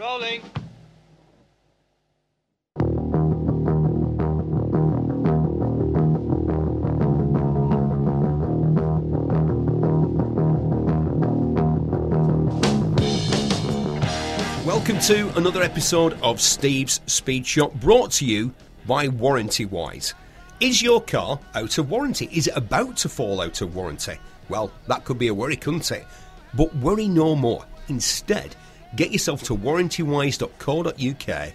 Rolling. Welcome to another episode of Steve's Speed Shop brought to you by Warranty Wise. Is your car out of warranty? Is it about to fall out of warranty? Well, that could be a worry, couldn't it? But worry no more. Instead, get yourself to warrantywise.co.uk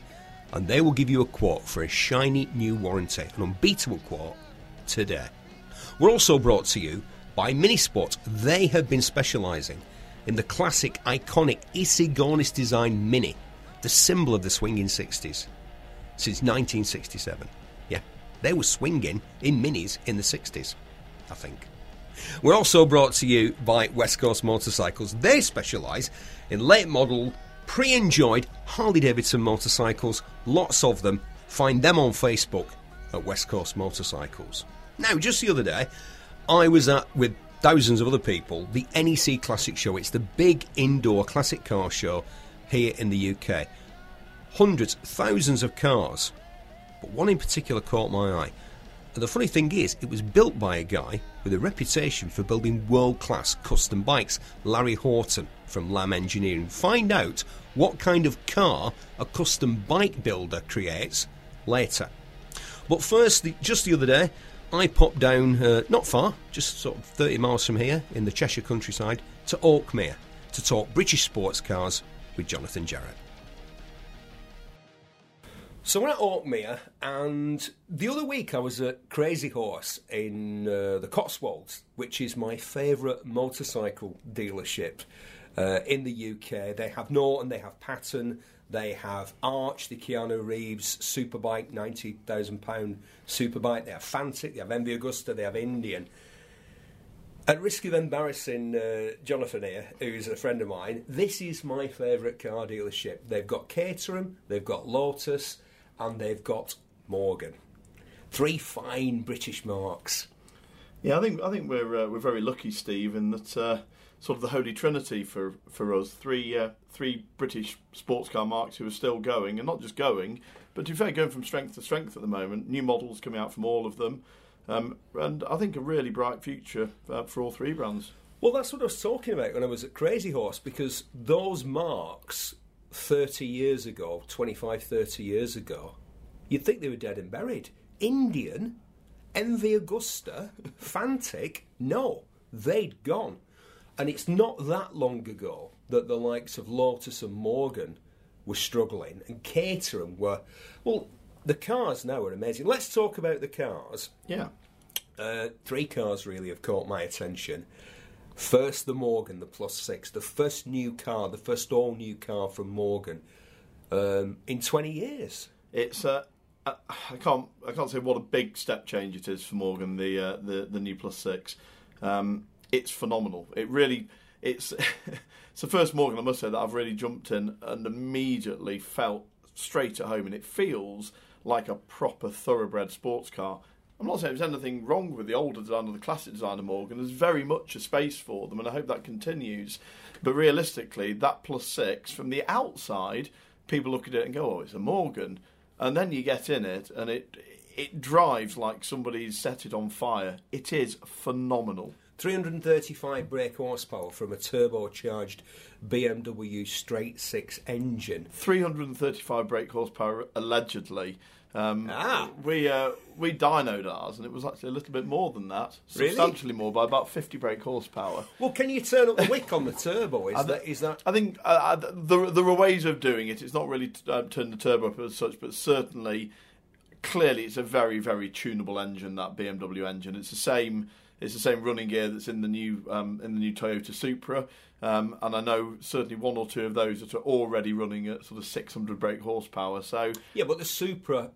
and they will give you a quote for a shiny new warranty, an unbeatable quote today. We're also brought to you by Minisport. They have been specialising in the classic, iconic Issigonis design Mini, the symbol of the swinging 60s, since 1967. Yeah, they were swinging in Minis in the 60s, I think. We're also brought to you by West Coast Motorcycles. They specialise in late model, pre enjoyed Harley Davidson motorcycles, lots of them. Find them on Facebook at West Coast Motorcycles. Now, just the other day, I was at with thousands of other people the NEC Classic Show. It's the big indoor classic car show here in the UK. Hundreds, thousands of cars, but one in particular caught my eye. And the funny thing is, it was built by a guy with a reputation for building world class custom bikes, Larry Houghton from Lamb Engineering. Find out what kind of car a custom bike builder creates later. But first, just the other day, I popped down uh, not far, just sort of 30 miles from here in the Cheshire countryside, to Oakmere to talk British sports cars with Jonathan Jarratt. So we're at Oakmere, and the other week I was at Crazy Horse in uh, the Cotswolds, which is my favourite motorcycle dealership uh, in the UK. They have Norton, they have Patton, they have Arch, the Keanu Reeves superbike, ninety thousand pound superbike. They have Fantic, they have MV Agusta, they have Indian. At risk of embarrassing uh, Jonathan here, who's a friend of mine, this is my favourite car dealership. They've got Caterham, they've got Lotus, and they've got Morgan. Three fine British marques. Yeah, I think I think we're uh, we're very lucky, Steve, in that uh, sort of the holy trinity for for us three uh, three British sports car marques who are still going, and not just going, but to be fair, going from strength to strength at the moment. New models coming out from all of them, um, and I think a really bright future uh, for all three brands. Well, that's what I was talking about when I was at Crazy Horse, because those marques 30 years ago, 25, 30 years ago, you'd think they were dead and buried. Indian, MV Agusta, Fantic, no, they'd gone. And it's not that long ago that the likes of Lotus and Morgan were struggling and Caterham were. Well, the cars now are amazing. Let's talk about the cars. Yeah, Uh, three cars really have caught my attention. First, the Morgan, the Plus Six, the first new car, the first all new car from Morgan um, in 20 years. it's uh, I I can't I can't say what a big step change it is for Morgan the uh, the the new plus six. Um, it's phenomenal. It really it's it's the first Morgan I must say that I've really jumped in and immediately felt straight at home, and it feels like a proper thoroughbred sports car. I'm not saying there's anything wrong with the older design or the classic design of Morgan. There's very much a space for them, and I hope that continues. But realistically, that plus six from the outside, people look at it and go, "Oh, it's a Morgan," and then you get in it, and it it drives like somebody's set it on fire. It is phenomenal. 335 brake horsepower from a turbocharged BMW straight six engine. 335 brake horsepower allegedly. Um, Ah. we uh, we dynoed ours, and it was actually a little bit more than that, Really? substantially more by about 50 brake horsepower. Well, can you turn up the wick on the turbo? Is I that is that? I think uh, uh, there, there are ways of doing it. It's not really t- uh, turn the turbo up as such, but certainly, clearly, it's a very, very tunable engine. That BMW engine. It's the same. It's the same running gear that's in the new um, in the new Toyota Supra, um, and I know certainly one or two of those that are already running at sort of 600 brake horsepower. So Yeah, but the Supra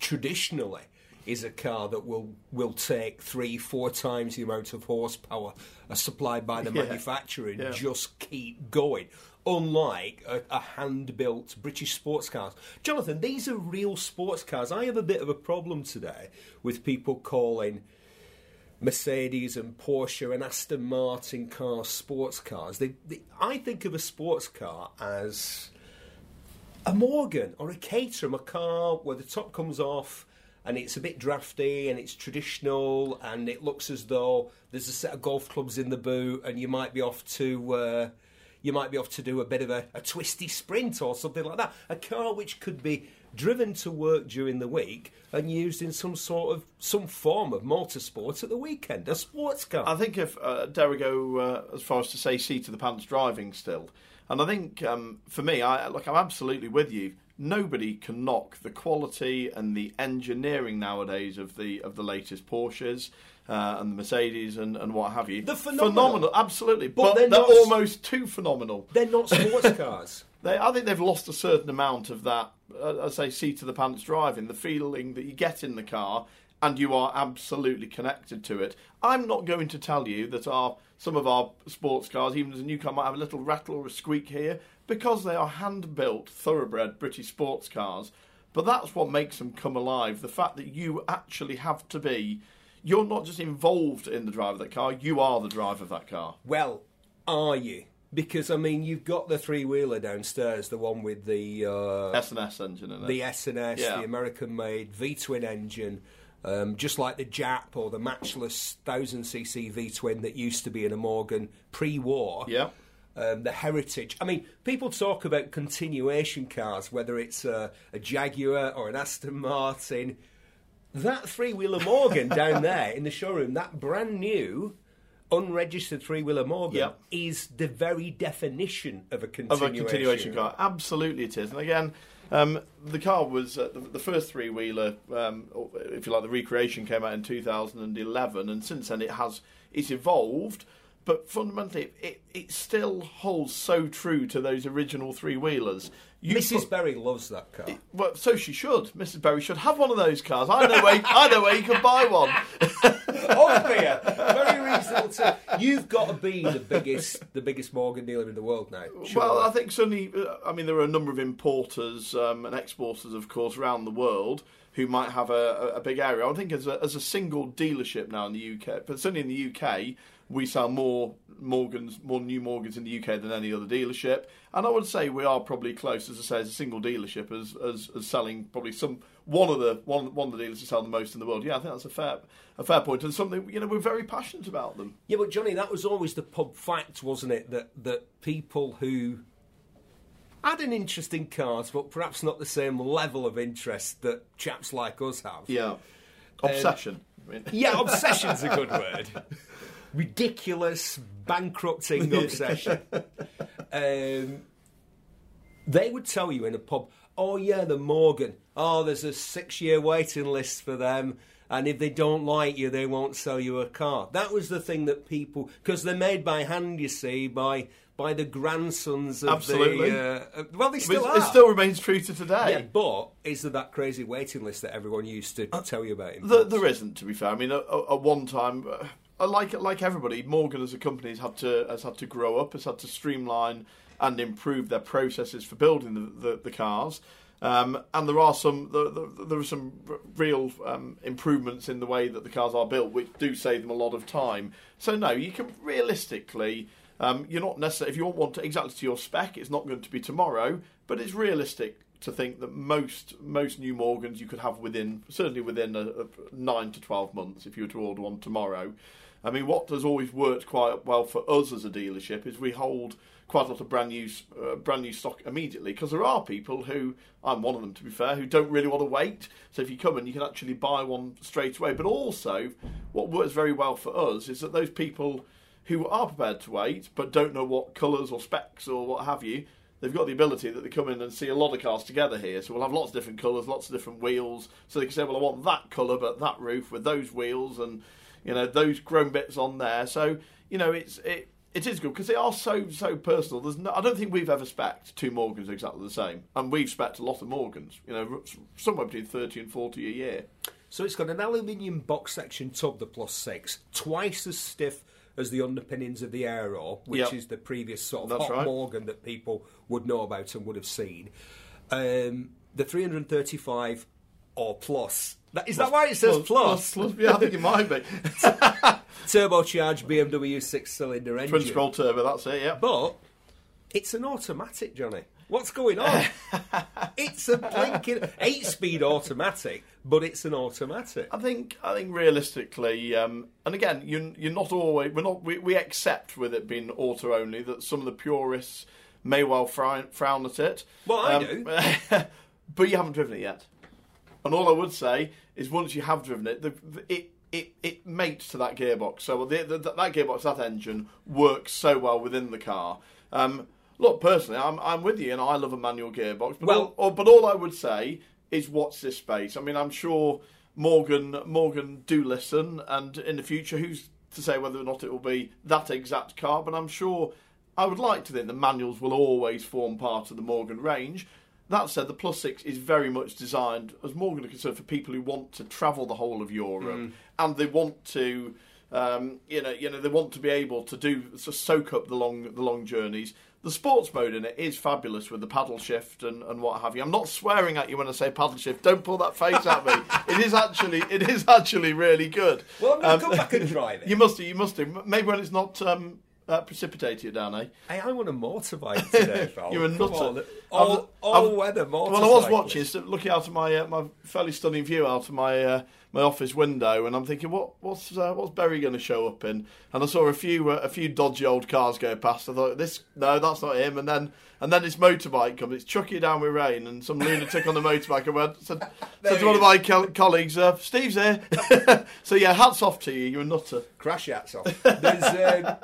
traditionally is a car that will will take three, four times the amount of horsepower as supplied by the Yeah. manufacturer and Yeah. just keep going. Unlike a, a hand built British sports cars. Jonathan, these are real sports cars. I have a bit of a problem today with people calling Mercedes and Porsche and Aston Martin cars sports cars. They, they, I think of a sports car as a Morgan or a Caterham, a car where the top comes off and it's a bit drafty and it's traditional and it looks as though there's a set of golf clubs in the boot and you might be off to. Uh, you might be off to do a bit of a, a twisty sprint or something like that. A car which could be driven to work during the week and used in some sort of some form of motorsport at the weekend. A sports car. I think if uh, dare we go uh, as far as to say seat of the pants driving still, and I think um, for me, I look, I'm absolutely with you. Nobody can knock the quality and the engineering nowadays of the of the latest Porsches. Uh, and the Mercedes and, and what have you. The phenomenal. absolutely. But But, they're they're, not- almost too phenomenal. They're not sports cars. They, I think they've lost a certain amount of that, uh, I say, seat of the pants driving, the feeling that you get in the car and you are absolutely connected to it. I'm not going to tell you that our some of our sports cars, even as a new car, might have a little rattle or a squeak here because they are hand built, thoroughbred British sports cars. But that's what makes them come alive. The fact that you actually have to be, you're not just involved in the drive of that car, you are the driver of that car. Well, are you? Because I mean, you've got the three wheeler downstairs, the one with the uh, S&S engine in it. the S and S, the American-made V-twin engine, um, just like the JAP or the Matchless thousand cc V-twin that used to be in a Morgan pre-war. yeah. Um, the heritage. I mean, people talk about continuation cars, whether it's a, a Jaguar or an Aston Martin. That three wheeler Morgan down there in the showroom, that brand new, unregistered three wheeler Morgan, Yep. is the very definition of a of a continuation car. Absolutely, it is. And again, um, the car was uh, the, the first three wheeler, um, if you like, the recreation came out in 2011, and since then it has it's evolved. But fundamentally, it, it still holds so true to those original three wheelers. Mrs. Berry loves that car. well, so she should. Mrs. Berry should have one of those cars. I know where I know where you can buy one. dear, very reasonable. To, you've got to be the biggest, the biggest Morgan dealer in the world now. Well. I think uh, I mean, there are a number of importers um, and exporters, of course, around the world who might have a, a, a big area. I think as a, as a single dealership now in the UK, but certainly in the UK, we sell more Morgans, more new Morgans in the UK than any other dealership. And I would say we are probably close, as I say, as a single dealership, as as, as selling probably some one of the one one of the dealers who sell the most in the world. Yeah, I think that's a fair a fair point and something you know we're very passionate about them. Yeah, but Johnny, that was always the pub fact, wasn't it? That that people who had an interest in cars, but perhaps not the same level of interest that chaps like us have. Yeah, obsession. I mean. Yeah, obsession's a good word. Ridiculous, bankrupting obsession. Um, they would tell you in a pub, oh, yeah, the Morgan. Oh, there's a six year waiting list for them. And if they don't like you, they won't sell you a car. That was the thing that people, because they're made by hand, you see, by by the grandsons of Absolutely. the. Uh, uh, well, they still it, are. it still remains true to today. yeah, but is there that crazy waiting list that everyone used to tell you about? In There, there isn't, to be fair. I mean, at, at one time, uh, like like everybody, Morgan as a company has had to has had to grow up, has had to streamline and improve their processes for building the the, the cars. Um, and there are some there, there, there are some real um, improvements in the way that the cars are built, which do save them a lot of time. So no, you can realistically. Um, you're not necessarily if you want to exactly to your spec, it's not going to be tomorrow, but it's realistic to think that most most new Morgans you could have within certainly within a, a nine to twelve months if you were to order one tomorrow. I mean, what has always worked quite well for us as a dealership is we hold quite a lot of brand new uh, brand new stock immediately because there are people who I'm one of them to be fair who don't really want to wait. So if you come in, you can actually buy one straight away. But also, what works very well for us is that those people who are prepared to wait but don't know what colours or specs or what have you, they've got the ability that they come in and see a lot of cars together here. So we'll have lots of different colours, lots of different wheels. So they can say, well, I want that colour but that roof with those wheels and you know those chrome bits on there. So you know it's it. It is good because they are so so personal. There's no, I don't think we've ever spec'd two Morgans exactly the same, and we've spec'd a lot of Morgans. You know, somewhere between thirty and forty a year. So it's got an aluminium box section tub, the plus six, twice as stiff as the underpinnings of the Aero, which Yep. is the previous sort of That's hot right. Morgan that people would know about and would have seen. Um, the 335 or plus. That, is that why it says plus? plus, yeah, I think it might be. Turbocharged BMW six cylinder engine. Twin scroll turbo, that's it. Yeah. But it's an automatic, Johnny. What's going on? it's a blinking eight-speed automatic, but it's an automatic. I think I think realistically, um, and again, you're, you're not always we're not we, we accept with it being auto only that some of the purists may well frown, frown at it. Well, I Um, do. but you haven't driven it yet. And all I would say is once you have driven it, the, the, it it it mates to that gearbox. So the, the, that gearbox, that engine works so well within the car. Um, look, personally, I'm I'm with you, and I love a manual gearbox. But Well- all, or, but all I would say is what's this space. I mean, I'm sure Morgan Morgan do listen, and in the future, who's to say whether or not it will be that exact car? But I'm sure I would like to think the manuals will always form part of the Morgan range. That said, the Plus Six is very much designed, as Morgan are concerned, for people who want to travel the whole of Europe and they want to, um, you know, you know, they want to be able to do to soak up the long the long journeys. The sports mode in it is fabulous with the paddle shift and, and what have you. I'm not swearing at you when I say paddle shift. Don't pull that face at me. It is actually it is actually really good. Well, I'm going Um, to come back and drive it. You must do. You must do. Maybe when it's not um, uh, precipitated down, eh? Hey, I want a motorbike today, Val. You're a nutter. I've- All, all I've- weather motorcycle. Well, I was watching, so looking out of my uh, my fairly stunning view out of my uh, my office window, and I'm thinking, what what's uh, what's Berry going to show up in? And I saw a few uh, a few dodgy old cars go past. I thought, this no, that's not him. And then and then this motorbike comes. It's chucking it down with rain, and some lunatic on the motorbike. I went said, said to he one of my co- colleagues, uh, "Steve's here." so yeah, hats off to you. You're a nutter. Crash hats off. There's, um,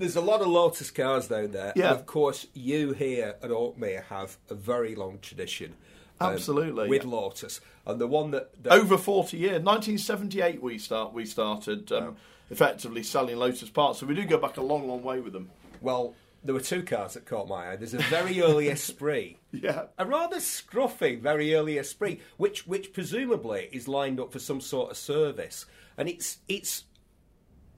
there's a lot of Lotus cars down there. Yeah. And of course, you here at Oakmere have a very long tradition. Um, Absolutely, with yeah. Lotus. And the one that. that over 40 years 1978 we start we started um, effectively selling Lotus parts so we do go back a long long way with them well, there were two cars that caught my eye. There's a very early Esprit. yeah A rather scruffy, very early Esprit, which which presumably is lined up for some sort of service, and it's it's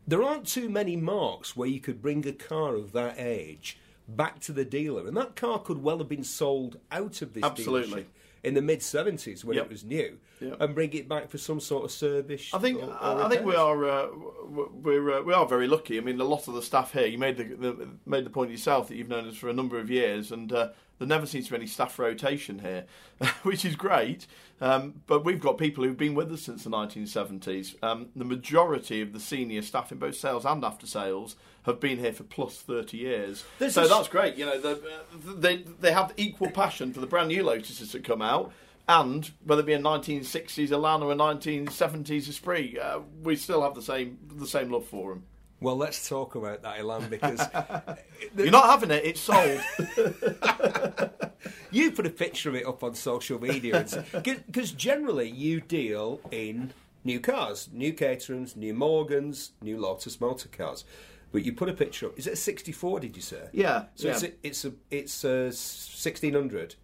there aren't too many marques where you could bring a car of that age back to the dealer, and that car could well have been sold out of this Absolutely. dealership in the mid seventies when Yep. it was new, Yep. and bring it back for some sort of service. I think or- or I I think we are uh, we're uh, we are very lucky. I mean, a lot of the staff here. You made the, the made the point yourself that you've known us for a number of years, and uh, there never seems to be any staff rotation here, which is great. Um, but we've got people who've been with us since the 1970s. Um, the majority of the senior staff in both sales and after sales have been here for plus 30 years. There's so a s- that's great. You know, the, uh, they they have equal passion for the brand new Lotuses that come out. And whether it be a 1960s Elan or a 1970s Esprit, uh, we still have the same the same love for them. Well, let's talk about that, Elan, because You're not having it; it's sold. you put a picture of it up on social media, because generally you deal in new cars, new Caterhams, new Morgans, new Lotus motor cars. But you put a picture up. Is it a 64? Did you say? Yeah, So yeah. it's a, it's a it's a 1600.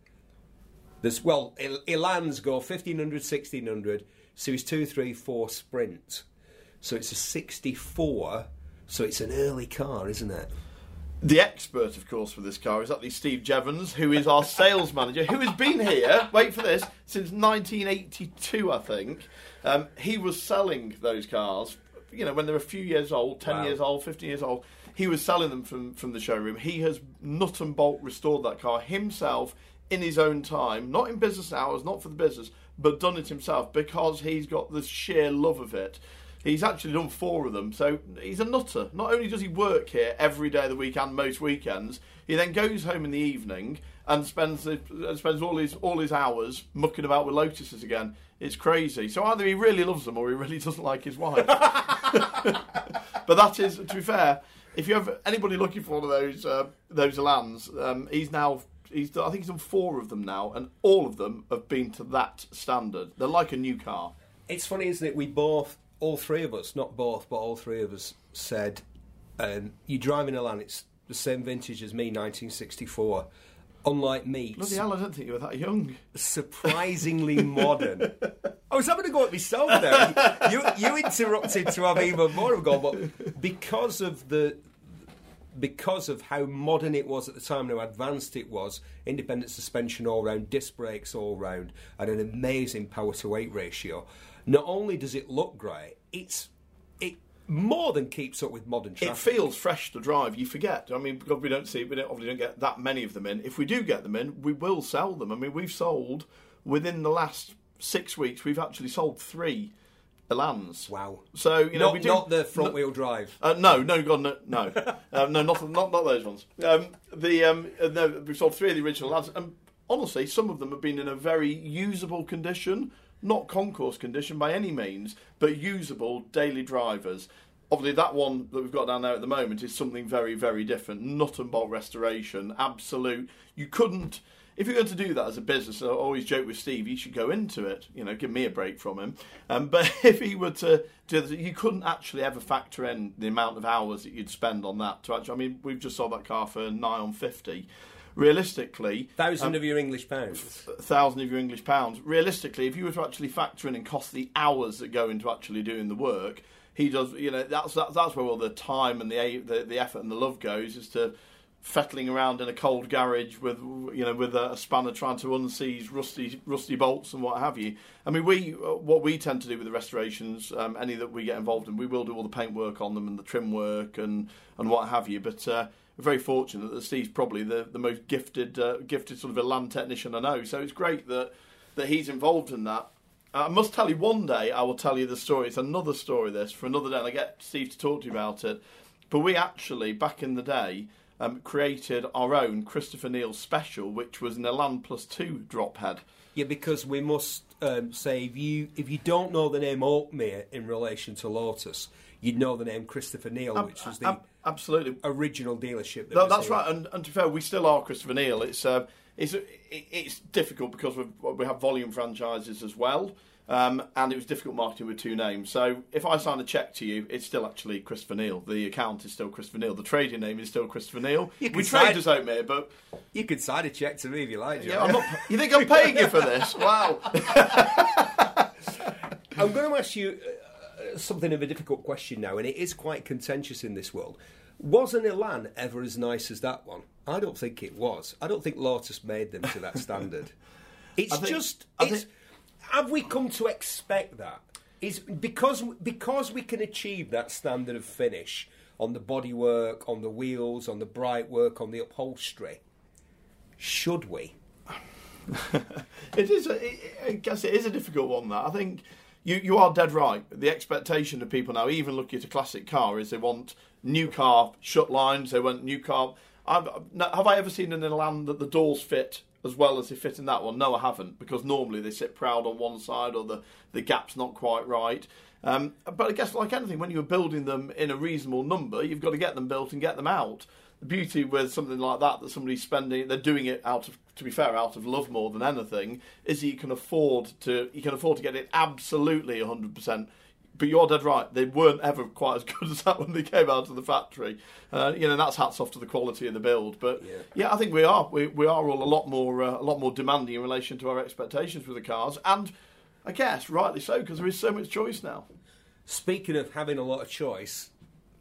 There's well, Il- Elans go 1500, 1600, Series 2, 3, 4 Sprint. So it's a 64. So it's an early car, isn't it? the expert, of course, for this car is actually Steve Jevons, who is our sales manager, who has been here. Wait for this since 1982, I think. Um, he was selling those cars. You know, when they were a few years old, 10 Wow. years old, 15 years old. He was selling them from, from the showroom. He has nut and bolt restored that car himself in his own time, not in business hours, not for the business, but done it himself because he's got the sheer love of it. He's actually done four of them, so he's a nutter. Not only does he work here every day of the week and most weekends, he then goes home in the evening and spends spends all his all his hours mucking about with lotuses again. It's crazy. So either he really loves them or he really doesn't like his wife. but that is, to be fair, if you have anybody looking for one of those uh, those Elans, um, he's now. He's, I think he's done four of them now, and all of them have been to that standard. They're like a new car. It's funny, isn't it? We both, all three of us, not both, but all three of us said, um, "You driving an Elan? It's the same vintage as me, 1964." Unlike me, Bloody hell, I don't think you were that young. surprisingly modern. I was having to go at myself there. You, you interrupted to have even more of a go, but because of the because of how modern it was at the time and how advanced it was, independent suspension all round, disc brakes all round, and an amazing power to weight ratio. Not only does it look great, it's it more than keeps up with modern It feels fresh to drive. You forget. I mean, because we don't see, we don't, obviously don't get that many of them in. If we do get them in, we will sell them. I mean, we've sold within the last six weeks. We've actually sold three Elans. wow. So you know, not, we do not the front wheel drive. Uh, no, no, God, no, no, um, no, not, not not those ones. Um, the um, uh, no, we've sold three of the original lads, and honestly, some of them have been in a very usable condition, not concourse condition by any means, but usable daily drivers. Obviously, that one that we've got down there at the moment is something very, very different. Nut and bolt restoration, absolute. You couldn't. If you're going to do that as a business, I always joke with Steve, you should go into it. You know, give me a break from him. Um, but if he were to do that, you couldn't actually ever factor in the amount of hours that you'd spend on that. To actually, I mean, we've just sold that car for nigh on fifty. Realistically, Thousand um, of your English pounds. thousand of your English pounds. Realistically, if you were to actually factor in and cost the hours that go into actually doing the work, he does. You know, that's that, that's where all the time and the, the the effort and the love goes is to fettling around in a cold garage with you know with a, a spanner trying to unseize rusty rusty bolts and what have you. I mean, we uh, what we tend to do with the restorations, um, any that we get involved in, we will do all the paint work on them and the trim work and and what have you. But uh, very fortunate that Steve's probably the, the most gifted uh, gifted sort of an Elan technician I know. So it's great that that he's involved in that. I must tell you one day I will tell you the story. It's another story this for another day I get Steve to talk to you about it. But we actually back in the day um, created our own Christopher Neal special, which was an Elan Plus Two drop head. Yeah, because we must um, say if you if you don't know the name Oakmere in relation to Lotus, you'd know the name Christopher Neal, which was the Ab- absolutely original dealership. That No, that's here. right. And, and to be fair, we still are Christopher Neal. It's uh, it's it's difficult because we've, we have volume franchises as well, um, and it was difficult marketing with two names. So if I sign a check to you, it's still actually Christopher Neal. The account is still Christopher Neal. The trading name is still Christopher Neal. We sign- trade as Oakmere, but You could sign a check to me if you like, yeah, I'm not. You think I'm paying you for this? Wow. I'm going to ask you something of a difficult question now, and it is quite contentious in this world. Was an Elan ever as nice as that one? I don't think it was. I don't think Lotus made them to that standard. It's think- just. It's, think- have we come to expect that? Is because because we can achieve that standard of finish on the bodywork, on the wheels, on the bright work, on the upholstery. Should we? It is. A, it, I guess it is a difficult one. That I think you you are dead right. The expectation of people now, even looking at a classic car, is they want new car shut lines. They want new car. I've, have I ever seen in an Elan that the doors fit as well as they fit in that one? No, I haven't, because normally they sit proud on one side or the the gap's not quite right. Um, but I guess like anything, when you're building them in a reasonable number, you've got to get them built and get them out. The beauty with something like that, that somebody's spending, they're doing it out of, to be fair, out of love more than anything, is you can afford to, you can afford to get it absolutely 100%. But you're dead right; they weren't ever quite as good as that when they came out of the factory. Uh, you know, that's hats off to the quality of the build. But Yeah. yeah, I think we are. We, we are all a lot more uh, a lot more demanding in relation to our expectations with the cars, and I guess rightly so because there is so much choice now. Speaking of having a lot of choice,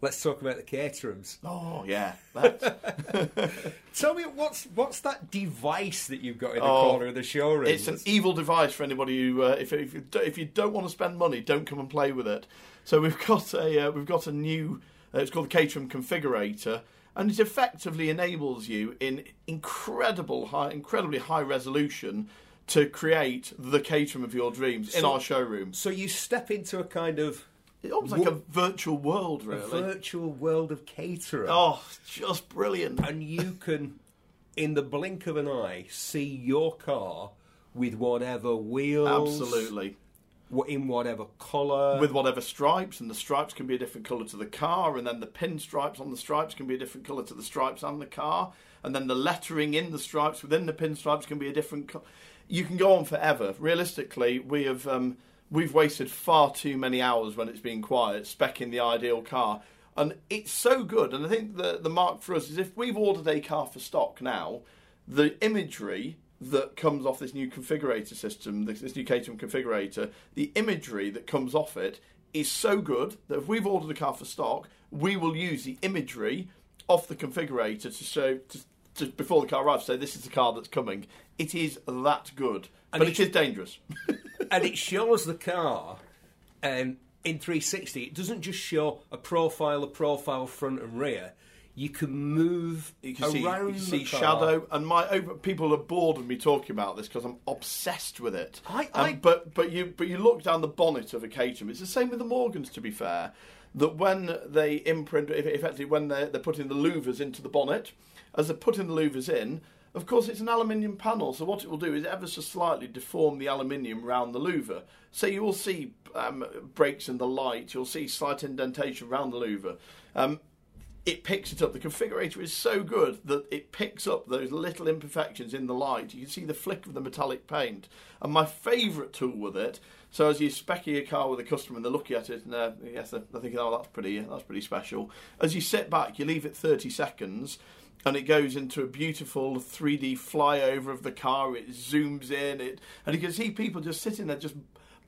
let's talk about the Caterhams. Oh yeah, Tell me what's what's that device that you've got in the Oh, corner of the showroom? it's an evil device for anybody who, uh, if, if, you do, if you don't want to spend money, don't come and play with it. So we've got a uh, we've got a new. Uh, it's called the Caterham Configurator, and it effectively enables you in incredible high, incredibly high resolution to create the Caterham of your dreams in our showroom. so you step into a kind of almost like a virtual world, a really. virtual world of Caterham, Oh, just brilliant. and you can, in the blink of an eye, see your car with whatever wheels, Absolutely. in whatever colour. With whatever stripes, and the stripes can be a different colour to the car, and then the pin stripes on the stripes can be a different colour to the stripes and the car, and then the lettering in the stripes within the pin stripes can be a different colour. You can go on forever. Realistically, we have um, we've wasted far too many hours when it's been quiet specking the ideal car, and it's so good. And I think the the mark for us is if we've ordered a car for stock now, the imagery that comes off this new configurator system, this, this new Caterham configurator, the imagery that comes off it is so good that if we've ordered a car for stock, we will use the imagery off the configurator to show to, to, before the car arrives. Say this is the car that's coming. It is that good, And but it- it is dangerous. and it shows the car um, in 360, it doesn't just show a profile, a profile front and rear. You can move You can see, around you can see shadow, and my over, people are bored of me talking about this because I'm obsessed with it. I- Um, I- but but you but you look down the bonnet of a Caterham. It's the same with the Morgans, to be fair. That when they imprint, effectively when they're, they're putting the louvers into the bonnet, as they're putting the louvers in, of course it's an aluminium panel. So what it will do is ever so slightly deform the aluminium round the louver. So you will see um, breaks in the light. You'll see slight indentation around the louver. Um, it picks it up. The configurator is so good that it picks up those little imperfections in the light. You can see the flick of the metallic paint. And my favourite tool with it, so as you specking your car with a customer and they're looking at it and uh, yes, they're thinking, oh, that's pretty, that's pretty special. As you sit back, you leave it 30 seconds. And it goes into a beautiful 3D flyover of the car. It zooms in, it, and you can see people just sitting there, just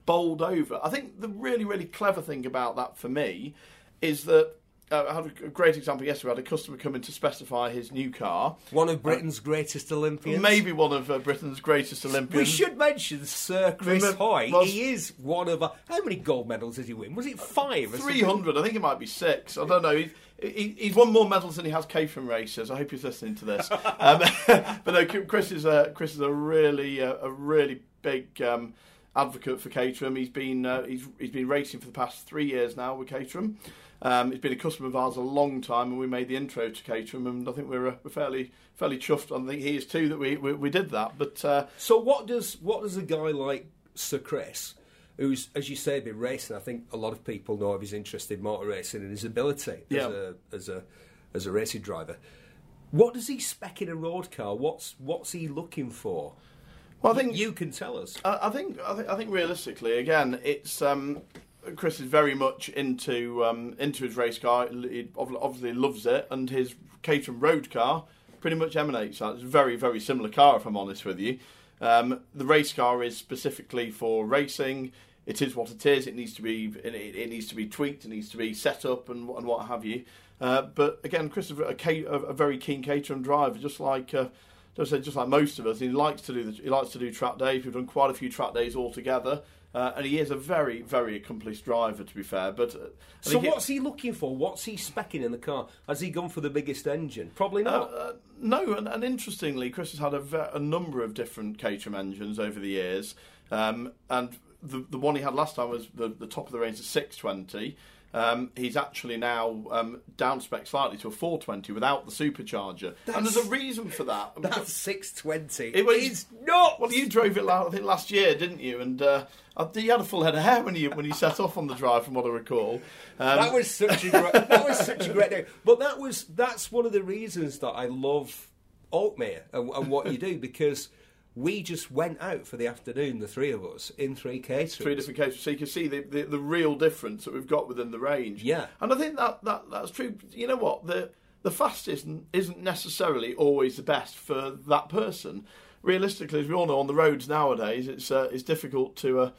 bowled over. I think the really, really clever thing about that for me is that uh, I had a great example yesterday. I had a customer come in to specify his new car. One of Britain's greatest Olympians. Maybe one of uh, Britain's greatest Olympians. We should mention Sir Chris Remember- Hoy. was- he is one of. Our, how many gold medals did he win? Was it five? or 300, I think it might be six. I don't know. He's, he, he's won more medals than he has Caterham races. I hope he's listening to this. um, but no, Chris is a, Chris is a really uh, a really big um, advocate for Caterham. He's been uh, he's he's been racing for the past three years now with Caterham. Um, he's been a customer of ours a long time, and we made the intro to Caterham, and I think we're, uh, we're fairly fairly chuffed. I think he is too that we we, we did that. But uh, So what does what does a guy like Sir Chris, who's as you say been racing? I think a lot of people know of his interest in motor racing and his ability Yeah. as a as a as a racing driver. What does he spec in a road car? What's what's he looking for? Well, I think You can tell us. I, I think I think I think realistically, again, it's um, Chris is very much into um, into his race car. He obviously loves it, and his Caterham road car pretty much emanates that. It's a very very similar car, if I'm honest with you. Um, the race car is specifically for racing. It is what it is. It needs to be it, it needs to be tweaked. It needs to be set up and, and what have you. Uh, but again, Chris is a, a, a very keen Caterham driver, just like. Uh, just just like most of us, he likes to do the, he likes to do track days. We've done quite a few track days altogether, uh, and he is a very very accomplished driver. To be fair, but uh, So it- what's he looking for? What's he specking in the car? Has he gone for the biggest engine? Probably not. Uh, no, and, and interestingly, Chris has had a, ve- a number of different Caterham engines over the years, um, and the the one he had last time was the, the top of the range, the 620. Um, he's actually now um, down spec slightly to a 420 without the supercharger, and there's a reason for that. That's six twenty. It was- is not. Well, you drove it, I think, last year, didn't you? And uh, you had a full head of hair when you when you set off on the drive, from what I recall. Um, that was such a great, that was such a great day. But that was that's one of the reasons that I love Oakmere and, and what you do because we just went out for the afternoon, the three of us, in three Caterhams. three different cases, so you can see the, the, the real difference that we've got within the range. Yeah. and I think that, that that's true. You know what the the fast isn't isn't necessarily always the best for that person. Realistically, as we all know, on the roads nowadays, it's uh, it's difficult to. Uh,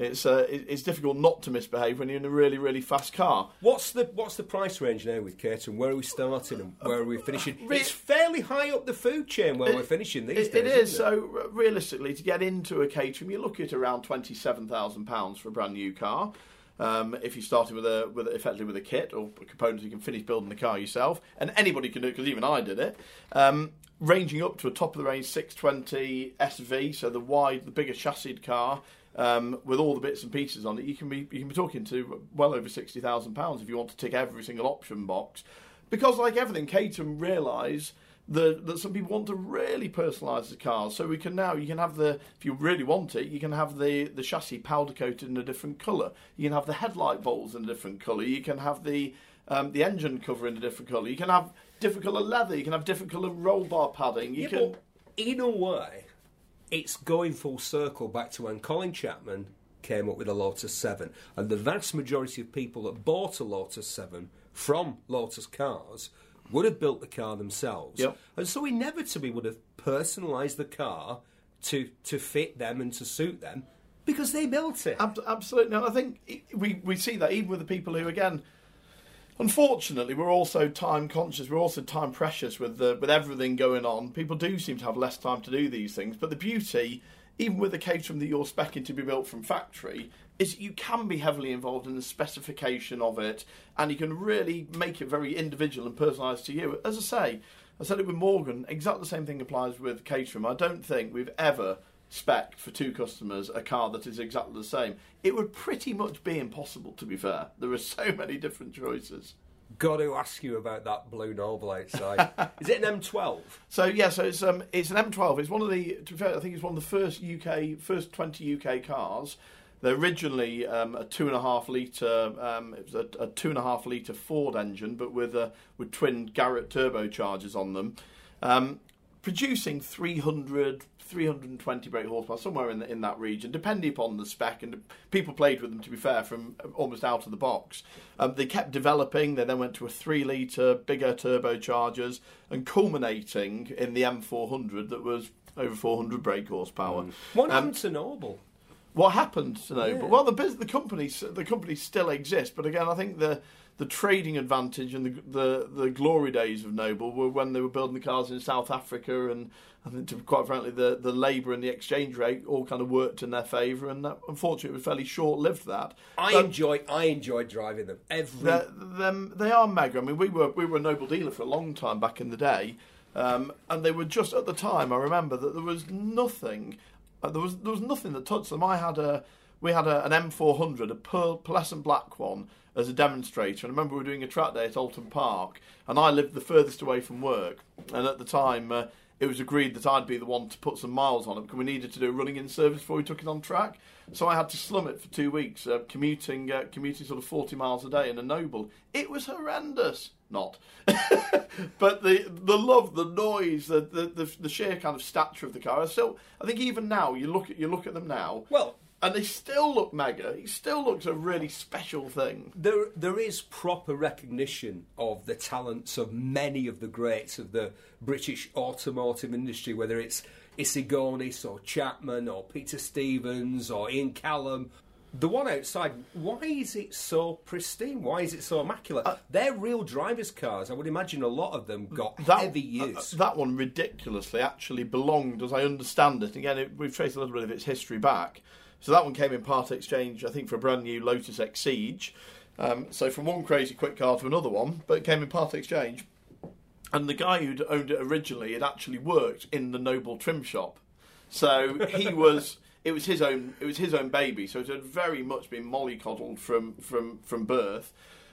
it's uh, it's difficult not to misbehave when you're in a really really fast car. What's the what's the price range now with Caterham? Where are we starting and where are we finishing? Re- it's fairly high up the food chain where we're finishing these It, days. it is. isn't So realistically, to get into a Caterham, you look at around twenty seven thousand pounds for a brand new car. Um, if you started with a with effectively with a kit or components, you can finish building the car yourself, and anybody can do it because even I did it. Um, ranging up to a top of the range 620 SV, so the wide, the bigger chassis car. Um, with all the bits and pieces on it, you can be you can be talking to well over sixty thousand pounds if you want to tick every single option box. Because like everything, Caterham realise that, that some people want to really personalise the cars. So we can now you can have the if you really want it, you can have the, the chassis powder coated in a different colour. You can have the headlight bolts in a different colour. You can have the um, the engine cover in a different colour. You can have different colour leather. You can have different colour roll bar padding. You Yeah, can. in a way, it's going full circle back to when Colin Chapman came up with a Lotus 7. And the vast majority of people that bought a Lotus 7 from Lotus Cars would have built the car themselves. Yep. And so inevitably would have personalised the car to, to fit them and to suit them because they built it. Ab- absolutely, and I think we we see that even with the people who, again, unfortunately, we're also time conscious. We're also time precious with the with everything going on. People do seem to have less time to do these things, but the beauty even with the Caterham that you're specing to be built from factory, is you can be heavily involved in the specification of it, and you can really make it very individual and personalised to you. As I say, I said it with Morgan. Exactly the same thing applies with Caterham. I don't think we've ever spec for two customers a car that is exactly the same. It would pretty much be impossible, to be fair. There are so many different choices. Got to ask you about that blue Noble outside. is it an M12? So yeah, so it's um it's an M12. It's one of the to be fair, I think it's one of the first UK first 20 UK cars. They're originally um, a two and a half liter. Um, it was a, a, two and a half liter Ford engine, but with uh, with twin Garrett turbochargers on them, um, producing 300 320 brake horsepower, somewhere in the, in that region, depending upon the spec. And people played with them, to be fair, from almost out of the box. Um, they kept developing. They then went to a three litre, bigger turbochargers, and culminating in the M400 that was over 400 brake horsepower. Mm. What um, happened to Noble? What happened to Noble? Yeah. Well, the the company the company still exists, but again, I think the the trading advantage and the, the, the glory days of Noble were when they were building the cars in South Africa, and I think, to quite frankly, the, the labour and the exchange rate all kind of worked in their favour, and that, unfortunately, it was fairly short lived. That I but enjoy, I enjoy driving them every. Them, they are mega. I mean, we were we were a Noble dealer for a long time back in the day, um, and they were just at the time. I remember that there was nothing, uh, there was there was nothing that touched them. I had a we had a, an M400, a pearl, pearlescent black one, as a demonstrator. And I remember we were doing a track day at Oulton Park, and I lived the furthest away from work. And at the time, uh, it was agreed that I'd be the one to put some miles on it because we needed to do a running in service before we took it on track. So I had to slum it for two weeks, uh, commuting uh, commuting sort of 40 miles a day in a Noble. It was horrendous. Not, but the the love, the noise, the, the, the the sheer kind of stature of the car. Still, I think even now you look at you look at them now. Well, and they still look mega. It still looks a really special thing. There, there is proper recognition of the talents of many of the greats of the British automotive industry, whether it's Issigonis or Chapman or Peter Stevens or Ian Callum. The one outside, why is it so pristine? Why is it so immaculate? Uh, They're real drivers' cars. I would imagine a lot of them got that, heavy uh, use. Uh, that one ridiculously actually belonged, as I understand it. Again, it, we've traced a little bit of its history back so that one came in part exchange, I think, for a brand new Lotus Exige. Um, so from one crazy quick car to another one, but it came in part exchange. And the guy who'd owned it originally had actually worked in the Noble trim shop. So he was. It was his own. It was his own baby. So it had very much been mollycoddled from from from birth.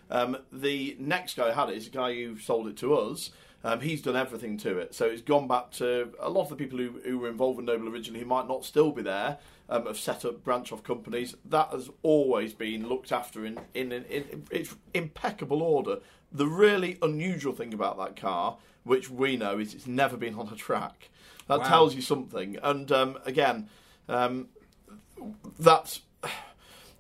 Um, the next guy who had it is a guy who sold it to us. Um, he's done everything to it. So it's gone back to a lot of the people who, who were involved with Noble originally who might not still be there um, have set up branch off companies. That has always been looked after in, in, in, in its impeccable order. The really unusual thing about that car, which we know, is it's never been on a track. That wow. tells you something. And um, again, um, that's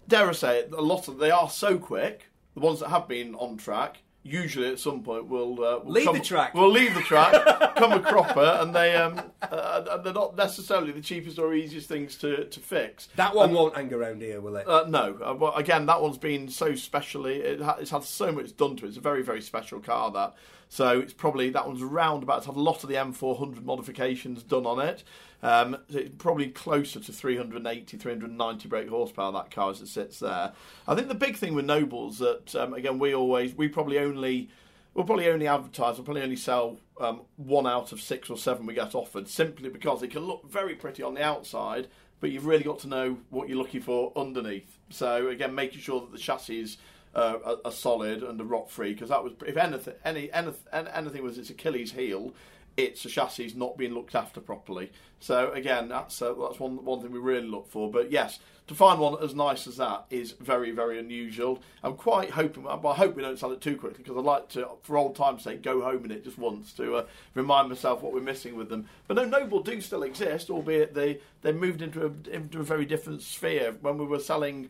dare I say it, a lot of they are so quick. The ones that have been on track usually at some point will uh, we'll leave come, the track. We'll leave the track, come a cropper, and they um, uh, they're not necessarily the cheapest or easiest things to, to fix. That one won't hang around here, will it? Uh, no. Uh, well, again, that one's been so specially. It ha- it's had so much done to it. It's a very very special car that. So it's probably that one's around about. It's had a lot of the M400 modifications done on it. Um, it's probably closer to 380, 390 brake horsepower that car as it sits there. I think the big thing with Nobles that um, again we always we probably only we'll probably only advertise, we'll probably only sell um, one out of six or seven we get offered, simply because it can look very pretty on the outside, but you've really got to know what you're looking for underneath. So again, making sure that the chassis uh, are, are, solid and a rot free, because that was if anything, any, anything, anything was its Achilles heel it's a chassis not being looked after properly. So again, that's uh, that's one one thing we really look for. But yes, to find one as nice as that is very very unusual. I'm quite hoping. I hope we don't sell it too quickly because I'd like to, for old time's sake, go home in it just once to uh, remind myself what we're missing with them. But no, Noble do still exist, albeit they they moved into a into a very different sphere when we were selling.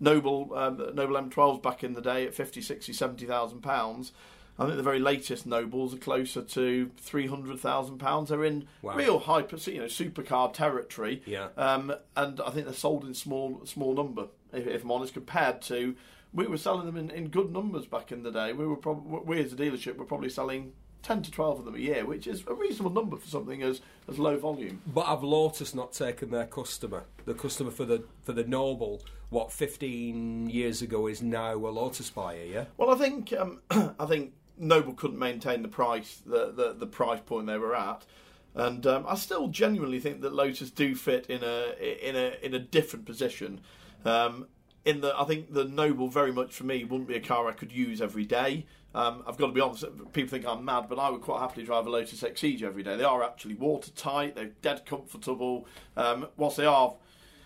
Noble um, Noble M12s back in the day at 50, 60, 70,000 pounds I think the very latest Nobles are closer to three hundred thousand pounds. They're in wow. real hyper, you know, supercar territory. Yeah. Um, and I think they're sold in small small number. If, if I'm honest, compared to we were selling them in, in good numbers back in the day. We were probably we as a dealership were probably selling ten to twelve of them a year, which is a reasonable number for something as as low volume. But have Lotus not taken their customer? The customer for the for the Noble, what fifteen years ago is now a Lotus buyer. Yeah. Well, I think um, I think Noble couldn't maintain the price the, the the price point they were at. And um, I still genuinely think that Lotus do fit in a in a in a different position. Um, in the, I think the Noble very much for me wouldn't be a car I could use every day. Um, I've got to be honest. People think I'm mad, but I would quite happily drive a Lotus Exige every day. They are actually watertight. They're dead comfortable. Um, whilst they are,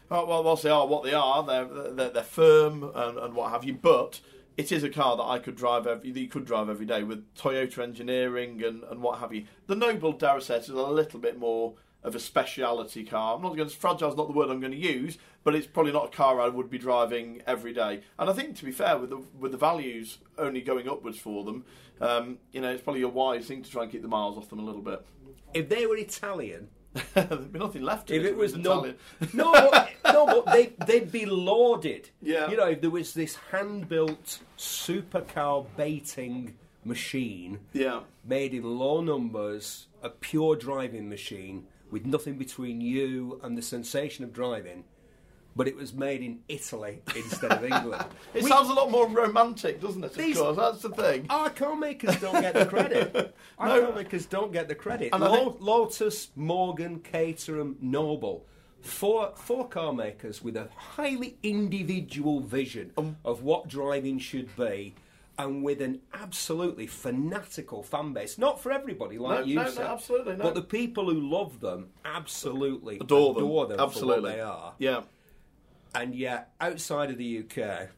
well, whilst they are what they are, they're they're, they're firm and, and what have you. But it is a car that I could drive every you could drive every day with Toyota engineering and, and what have you. The Noble Daracet is a little bit more of a speciality car. I'm not going to fragile is not the word I'm going to use, but it's probably not a car I would be driving every day. And I think to be fair, with the with the values only going upwards for them, um, you know, it's probably a wise thing to try and keep the miles off them a little bit. If they were Italian. There'd be nothing left. If it, it was no, Italian. no, no, but they they'd be lauded. Yeah. you know, if there was this hand-built supercar baiting machine, yeah, made in low numbers, a pure driving machine with nothing between you and the sensation of driving, but it was made in Italy instead of England. it We- sounds a lot more romantic, doesn't it? Of These- course, that's the thing. Our car makers don't get the credit. Our No. car makers don't get the credit. And I Lo- think- Lotus, Morgan, Caterham, Noble. Four, four car makers with a highly individual vision Um, of what driving should be and with an absolutely fanatical fan base. Not for everybody, like No, you no, no, absolutely, no. But the people who love them absolutely Adore them, for what absolutely. they are. Yeah, And yet, outside of the UK,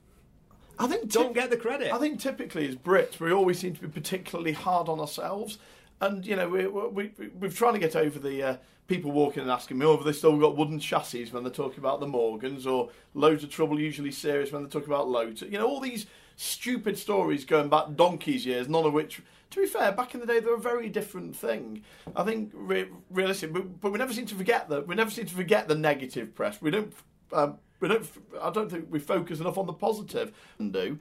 I think don't tip- get the credit. I think typically as Brits, we always seem to be particularly hard on ourselves, and you know we, we, we we're trying to get over the uh, people walking and asking me, "Oh, have they still got wooden chassis?" when they're talking about the Morgans, or loads of trouble, usually serious when they're talking about loads. You know, all these stupid stories going back donkeys years, none of which. To be fair, back in the day, they were a very different thing. I think, re- realistic, but, but we never seem to forget that. We never seem to forget the negative press. We don't. Um, we don't. I don't think we focus enough on the positive. And do.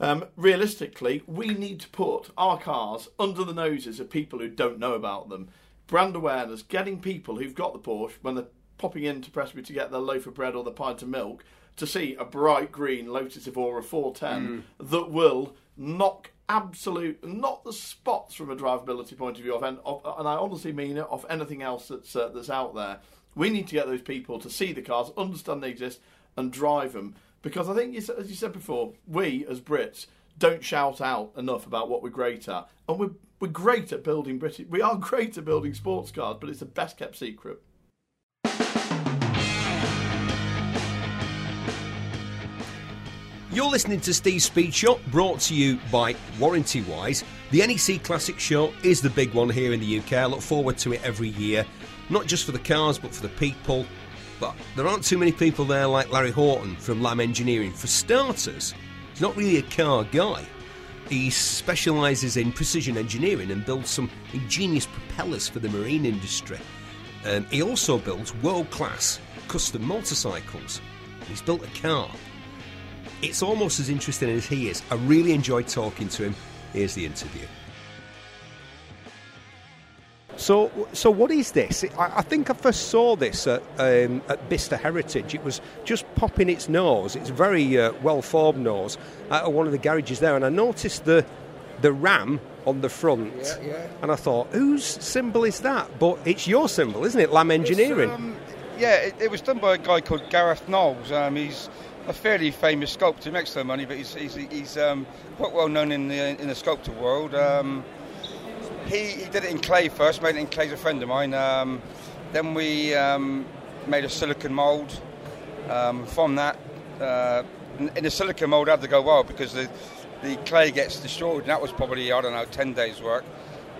Um, realistically, we need to put our cars under the noses of people who don't know about them. Brand awareness, getting people who've got the Porsche when they're popping into Presby to get their loaf of bread or the pint of milk to see a bright green Lotus Evora 410 that will knock absolute, not the spots from a drivability point of view, of, en- of, and I honestly mean it, of anything else that's uh, that's out there. We need to get those people to see the cars, understand they exist, and drive them. Because I think, as you said before, we as Brits don't shout out enough about what we're great at, and we're we're great at building British. We are great at building sports cars, but it's the best kept secret. You're listening to Steve's Speed Shop, brought to you by Warranty Wise. The NEC Classic Show is the big one here in the UK. I look forward to it every year, not just for the cars, but for the people. But there aren't too many people there like Larry Houghton from Lamb Engineering. For starters, he's not really a car guy. He specialises in precision engineering and builds some ingenious propellers for the marine industry. Um, he also builds world class custom motorcycles. He's built a car it's almost as interesting as he is. I really enjoyed talking to him. Here's the interview. So, so what is this? I, I think I first saw this at, um, at Bicester Heritage. It was just popping its nose. It's a very uh, well formed nose at one of the garages there, and I noticed the the ram on the front. Yeah, yeah. And I thought, whose symbol is that? But it's your symbol, isn't it? Lamb Engineering. Um, yeah, it, it was done by a guy called Gareth Knowles. Um, he's a fairly famous sculptor. Makes no money, but he's, he's, he's um, quite well known in the in the sculptor world. Um, he, he did it in clay first, made it in clay. He's a friend of mine. Um, then we um, made a silicon mould. Um, from that, uh, in the silicon mould, I had to go well because the the clay gets destroyed. And that was probably I don't know ten days work.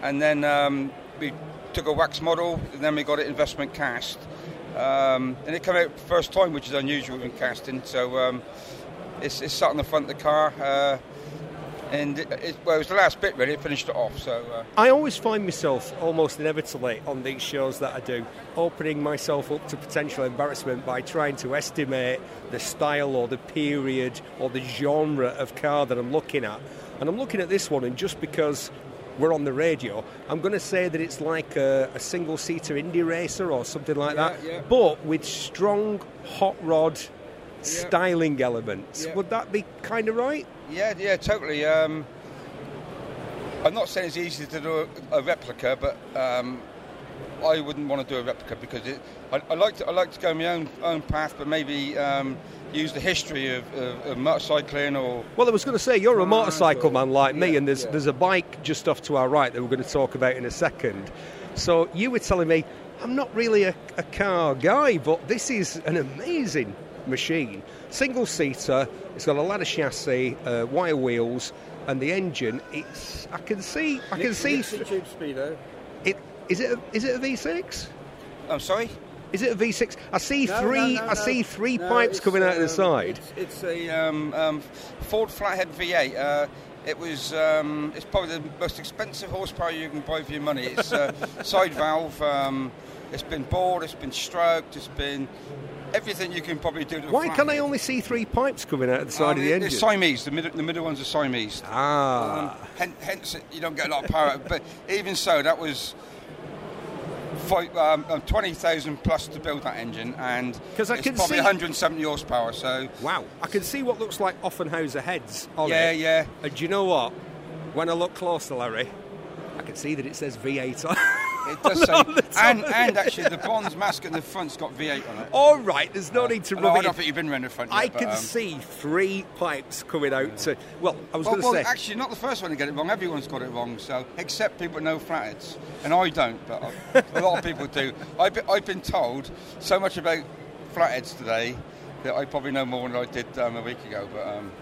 And then um, we took a wax model, and then we got it investment cast. Um, and it came out first time, which is unusual in casting. So um, it's, it's sat on the front of the car, uh, and it, it, well, it was the last bit really. It finished it off. So uh, I always find myself almost inevitably on these shows that I do, opening myself up to potential embarrassment by trying to estimate the style or the period or the genre of car that I'm looking at. And I'm looking at this one, and just because we're on the radio, I'm going to say that it's like a, a single seater Indy racer or something like Yeah, that, yeah. but with strong hot rod styling elements. Yeah. Would that be kind of right? Yeah, yeah, totally. Um, I'm not saying it's easy to do a, a replica, but um, I wouldn't want to do a replica because it, I, I like to I like to go my own own path, but maybe um, use the history of, of, of motorcycling or Well, I was going to say you're a motorcycle well, man like me, yeah, and there's yeah. there's a bike just off to our right that we're going to talk about in a second. So you were telling me I'm not really a, a car guy, but this is an amazing machine. Single seater. It's got a ladder chassis, uh, wire wheels, and the engine. It's I can see I can see tube speedo. it. Is it a, is it a V6? I'm sorry. Is it a V6? I see No, three. no, no, I see three pipes coming out of the um, side. It's, it's a um, um, Ford Flathead V8. Uh, it was. Um, it's probably the most expensive horsepower you can buy for your money. It's uh, side valve. Um, it's been bored. It's been stroked. It's been everything you can probably do. To a Why can I only see three pipes coming out of the side Um, of the engine? It's Siamese. The middle, the middle ones are Siamese. Ah. Um, hen- hence, you don't get a lot of power. but even so, that was um, um, 20,000 plus to build that engine, and 'Cause I it's can probably see- 170 horsepower. So, Wow, I can see what looks like Offenhauser heads on yeah, it. yeah. And do you know what? When I look closer, Larry, I can see that it says V8 on It does say, on the top and, and actually, the bronze mask at the front's got V8 on it. All right, there's no need to No, rub I it don't think you've been around the front. Yet, I but, can um, see three pipes coming out to. Well, I was Well, going to well, say. actually, not the first one to get it wrong. Everyone's got it wrong. So, except people no flatheads, and I don't, but uh, a lot of people do. I've been, I've been told so much about flatheads today that I probably know more than I did um, a week ago. But um,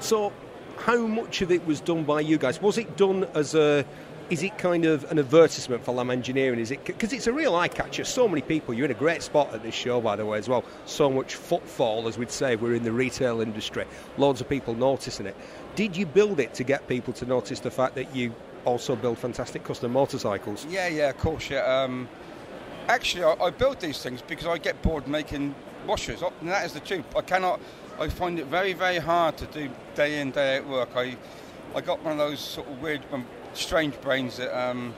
So, how much of it was done by you guys? Was it done as a. Is it kind of an advertisement for Lamb Engineering? Is it because it's a real eye catcher? So many people. You're in a great spot at this show, by the way, as well. So much footfall, as we'd say, we're in the retail industry. Loads of people noticing it. Did you build it to get people to notice the fact that you also build fantastic custom motorcycles? yeah, yeah, of course, yeah. Um, actually, I, I build these things because I get bored making washers, and that is the truth. I cannot. I find it very, very hard to do day in, day out work. I, I got one of those sort of weird, um, strange brains that um,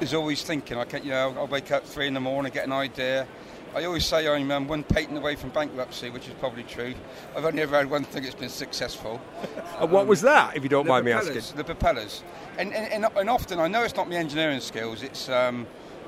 is always thinking. I can, you know, I'll wake up three in the morning, get an idea. I always say I'm um, one patent away from bankruptcy, which is probably true. I've only ever had one thing that's been successful. and what was that, if you don't mind me asking? The propellers. And, and, and, and often, I know it's not my engineering skills, it's, um,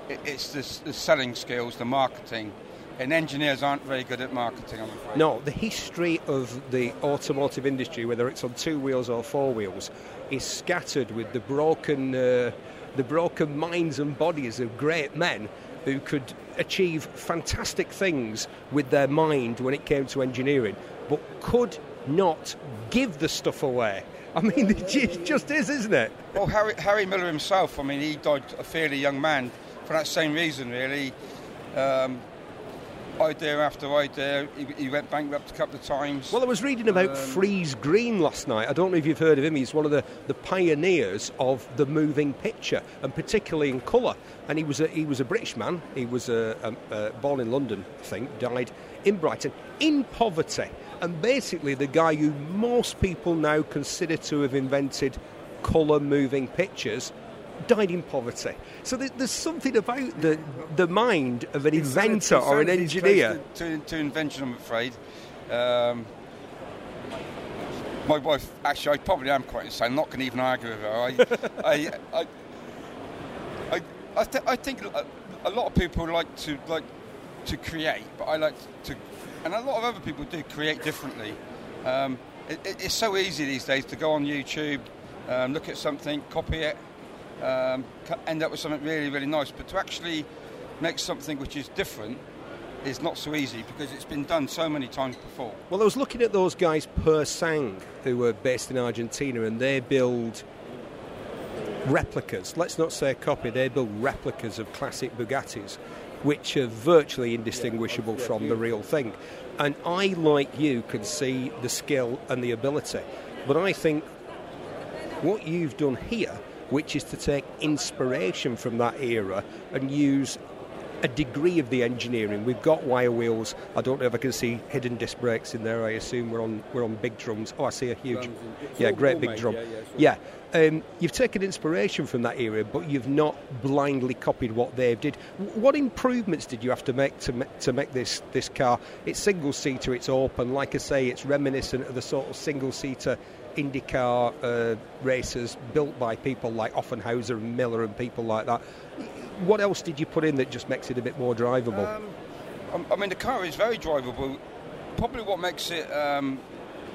it, it's the, the selling skills, the marketing. And engineers aren't very good at marketing, I'm afraid. No, the history of the automotive industry, whether it's on two wheels or four wheels, is scattered with the broken, uh, the broken minds and bodies of great men who could achieve fantastic things with their mind when it came to engineering, but could not give the stuff away. I mean, it just is, isn't it? Well, Harry, Harry Miller himself, I mean, he died a fairly young man for that same reason, really. Um, idea after idea, he, he went bankrupt a couple of times. Well, I was reading about um, Friese-Greene last night. I don't know if you've heard of him. He's one of the, the pioneers of the moving picture, and particularly in colour. And he was a, he was a British man. He was a, a, born in London, I think, died in Brighton, in poverty. And basically, the guy who most people now consider to have invented colour moving pictures died in poverty. So there, there's something about the, the mind of an inventor or an engineer. To, to, to invention, I'm afraid. Um, my wife, actually, I probably am quite insane. I'm not going to even argue with her. I, I, I, I, I, th- I think a, a lot of people like to like to create, but I like to, and a lot of other people do create differently. Um, it- it's so easy these days to go on YouTube, um, look at something, copy it, um, end up with something really, really nice. But to actually make something which is different is not so easy because it's been done so many times before. Well, I was looking at those guys Pur Sang who were based in Argentina, and they build replicas. Let's not say a copy. They build replicas of classic Bugattis, which are virtually indistinguishable from the real thing. And I, like you, can see the skill and the ability. But I think what you've done here, which is to take inspiration from that era and use a degree of the engineering. We've got wire wheels. I don't know if I can see hidden disc brakes in there. I assume we're on we're on big drums. Oh, I see a huge, yeah, great big drum. Yeah, um, you've taken inspiration from that era, but you've not blindly copied what they've did. What improvements did you have to make to to make this this car? It's single seater. It's open. Like I say, it's reminiscent of the sort of single seater IndyCar uh, racers built by people like Offenhauser and Miller and people like that. What else did you put in that just makes it a bit more drivable? Um, I mean, the car is very drivable. Probably what makes it um,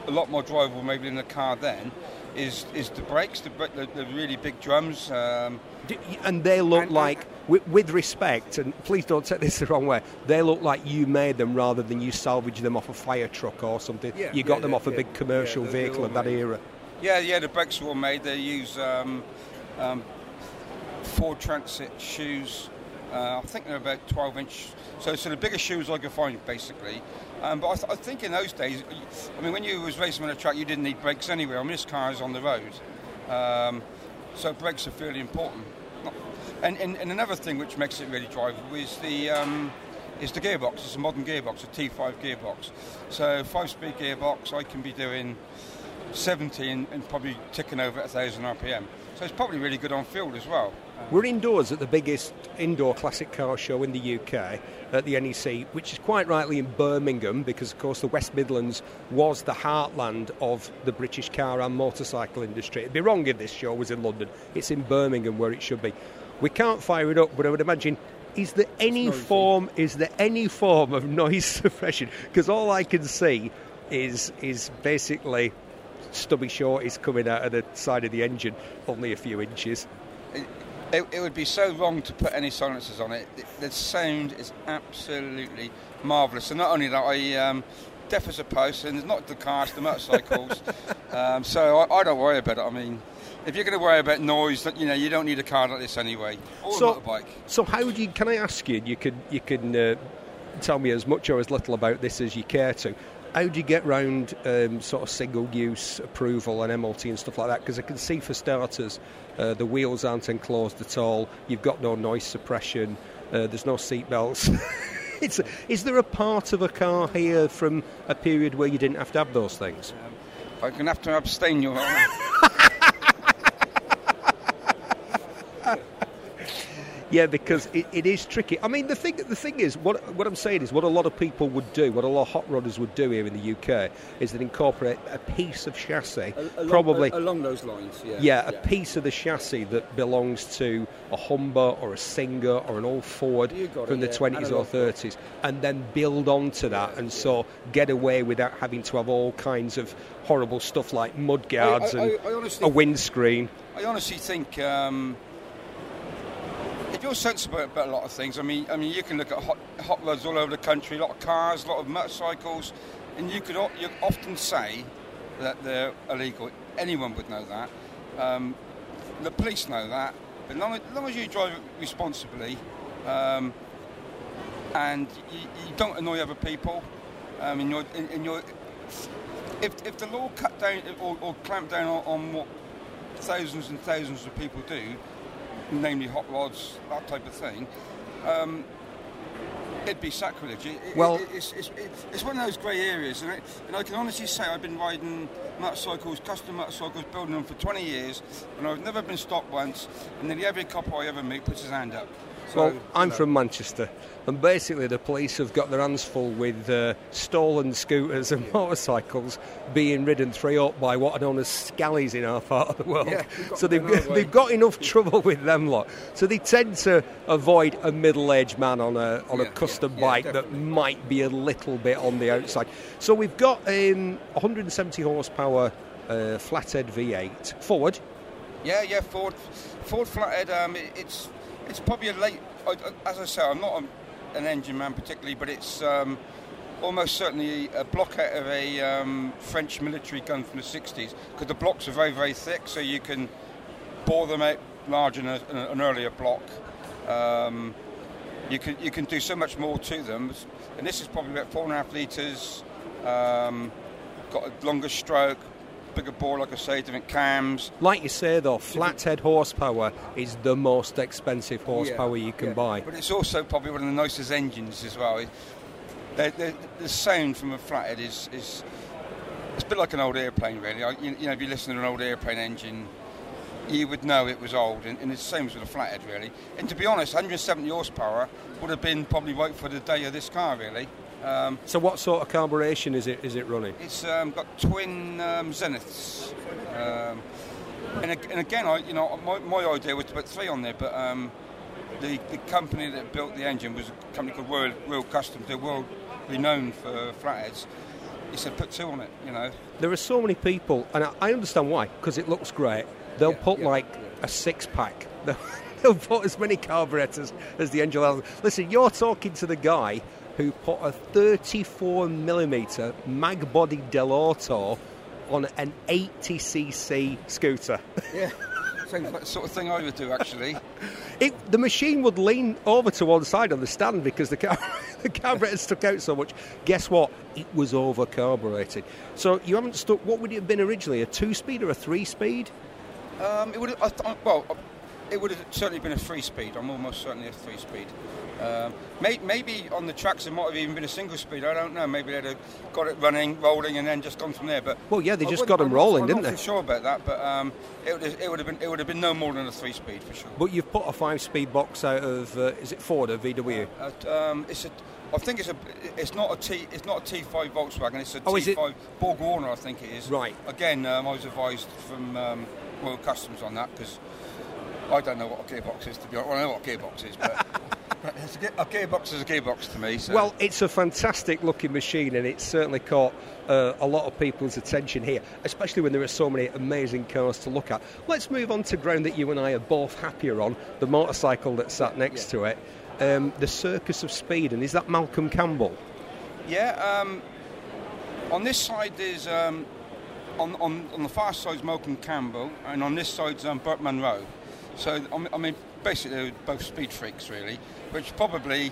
a lot more drivable, maybe than the car then, is is the brakes, the, the, the really big drums. Um, and they look and, like, with, with, respect, and please don't take this the wrong way, they look like you made them rather than you salvaged them off a fire truck or something. Yeah, you got yeah, them off a big commercial vehicle of that made. era. Yeah, yeah, the brakes were made. They use um, um, Ford Transit shoes. Uh, I think they're about 12 inch. So, so the biggest shoes I could find, basically. Um, but I, th- I, think in those days, I mean, when you was racing on a track, you didn't need brakes anywhere. I mean, this car is on the road. Um, so brakes are fairly important. And, and, and, another thing which makes it really drivable is the um, is the gearbox. It's a modern gearbox, a T5 gearbox. So five-speed gearbox, I can be doing 70 and, probably ticking over at 1,000 RPM. So it's probably really good on field as well. We're indoors at the biggest indoor classic car show in the UK at the NEC, which is quite rightly in Birmingham because, of course, the West Midlands was the heartland of the British car and motorcycle industry. It'd be wrong if this show was in London. It's in Birmingham where it should be. We can't fire it up, but I would imagine is there any form is there any form of noise suppression? Because all I can see is is basically stubby shorties coming out of the side of the engine, only a few inches. It, it, it would be so wrong to put any silencers on it. The, the sound is absolutely marvellous. And not only that, I um, deaf as a post, and it's not the cars, the motorcycles. um, so I, I, don't worry about it. I mean, if you're going to worry about noise, you know, you don't need a car like this anyway, or so, a motorbike. So how would you? Can I ask you? You can you can uh, tell me as much or as little about this as you care to. How do you get round um, sort of single-use approval and MLT and stuff like that? Because I can see, for starters, uh, the wheels aren't enclosed at all. You've got no noise suppression. Uh, there's no seat belts. it's, is there a part of a car here from a period where you didn't have to have those things? Um, I'm going to have to abstain, Your Yeah, because it, it is tricky. I mean, the thing the thing is, what what I'm saying is, what a lot of people would do, what a lot of hot rodders would do here in the UK, is that incorporate a piece of chassis, along, probably along those lines. Yeah, yeah, a piece of the chassis that belongs to a Humber or a Singer or an old Ford from the yeah. 20s or 30s, and then build onto that, and so get away without having to have all kinds of horrible stuff like mud guards I, I, and I honestly, a windscreen. I honestly think. Um, you're sensible about a lot of things. I mean, I mean, you can look at hot, hot rods all over the country, a lot of cars, a lot of motorcycles, and you could you often say that they're illegal. Anyone would know that. Um, the police know that. But long as, long as you drive responsibly um, and you, you, don't annoy other people, um, in your, in, in your, if, if the law cut down or, or clamp down on, on what thousands and thousands of people do, namely hot rods, that type of thing, um, it'd be sacrilege. It, well, it, it's, it's, it's, one of those grey areas, and, and, I can honestly say I've been riding motorcycles, custom motorcycles, building them for 20 years, and I've never been stopped once, and nearly every cop I ever meet puts his hand up. So, well, I'm from Manchester, and basically the police have got their hands full with uh, stolen scooters and motorcycles being ridden three up by what are known as scallies in our part of the world. Yeah, so they've, they've got enough trouble with them lot. So they tend to avoid a middle-aged man on a on yeah, a custom yeah, bike that might be a little bit on the outside. So we've got um, 170 horsepower uh, flathead V8 Ford. Yeah, yeah, Ford, Ford flathead. Um, it, it's it's probably a late. As I say, I'm not a, an engine man particularly, but it's um, almost certainly a block out of a um, French military gun from the 60s because the blocks are very, very thick, so you can bore them out larger than a, an earlier block. Um, you can you can do so much more to them, and this is probably about four and a half litres. Um, got a longer stroke, bigger bore, like I say, different cams. Like you say, though, flathead horsepower is the most expensive horsepower Yeah, you can yeah. buy. But it's also probably one of the nicest engines as well. It- The, the, sound from a flathead is, is it's a bit like an old airplane, really. You, you know, if you listen to an old airplane engine, you would know it was old, and, and it's the same as with a flathead, really. And to be honest, 170 horsepower would have been probably right for the day of this car, really. Um, So, what sort of carburation is it? Is it running? it's um, got twin um, Zeniths. Um, and, and again, I, you know, my, my idea was to put three on there, but um, the, the company that built the engine was a company called Royal, Royal Customs. They're world renowned for flatheads. He said, put two on it, you know. There are so many people, and I, I understand why, because it looks great. They'll Yeah, put yeah, like yeah. a six pack. They'll, they'll put as many carburetors as the engine allows. Listen, you're talking to the guy who put a 34 millimeter mag body Dell'Orto on an 80cc scooter. Yeah. Sounds like the sort of thing I would do, actually. It, the machine would lean over to one side on the stand because the, car, the carburetor stuck out so much. Guess what? It was over carbureted. So you haven't stuck. What would it have been originally? A two speed or a three speed? Um, it would have, I th- well, it would have certainly been a three speed. I'm almost certainly a three speed. Um, may, maybe on the tracks it might have even been a single speed. I don't know. Maybe they'd have got it running, rolling, and then just gone from there. But Well, yeah, they I just got them got 'em I'm not- rolling, I'm didn't not they? sure about that, but um, it, would have, it would have been it would have been no more than a three speed for sure. But you've put a five speed box out of uh, is it Ford or VW? Uh, um, it's a, I think it's a, it's not a T, it's not a T5 Volkswagen. It's a Oh, is it? T5 Borg Warner, I think it is. Right. Again, um, I was advised from um, Royal Customs on that because I don't know what a gearbox is to be honest. Well, I know what a gearbox is, but, but a, gearbox is a gearbox to me. So. Well, it's a fantastic looking machine, and it's certainly caught uh, a lot of people's attention here, especially when there are so many amazing cars to look at. Let's move on to ground that you and I are both happier on the motorcycle that sat next to it. Um, the Circus of Speed, and is that Malcolm Campbell? Yeah, um, on this side is. um, on, on on the far side's Malcolm Campbell, and on this side's um, Burt Munro. So I mean- basically they're both speed freaks, really, which probably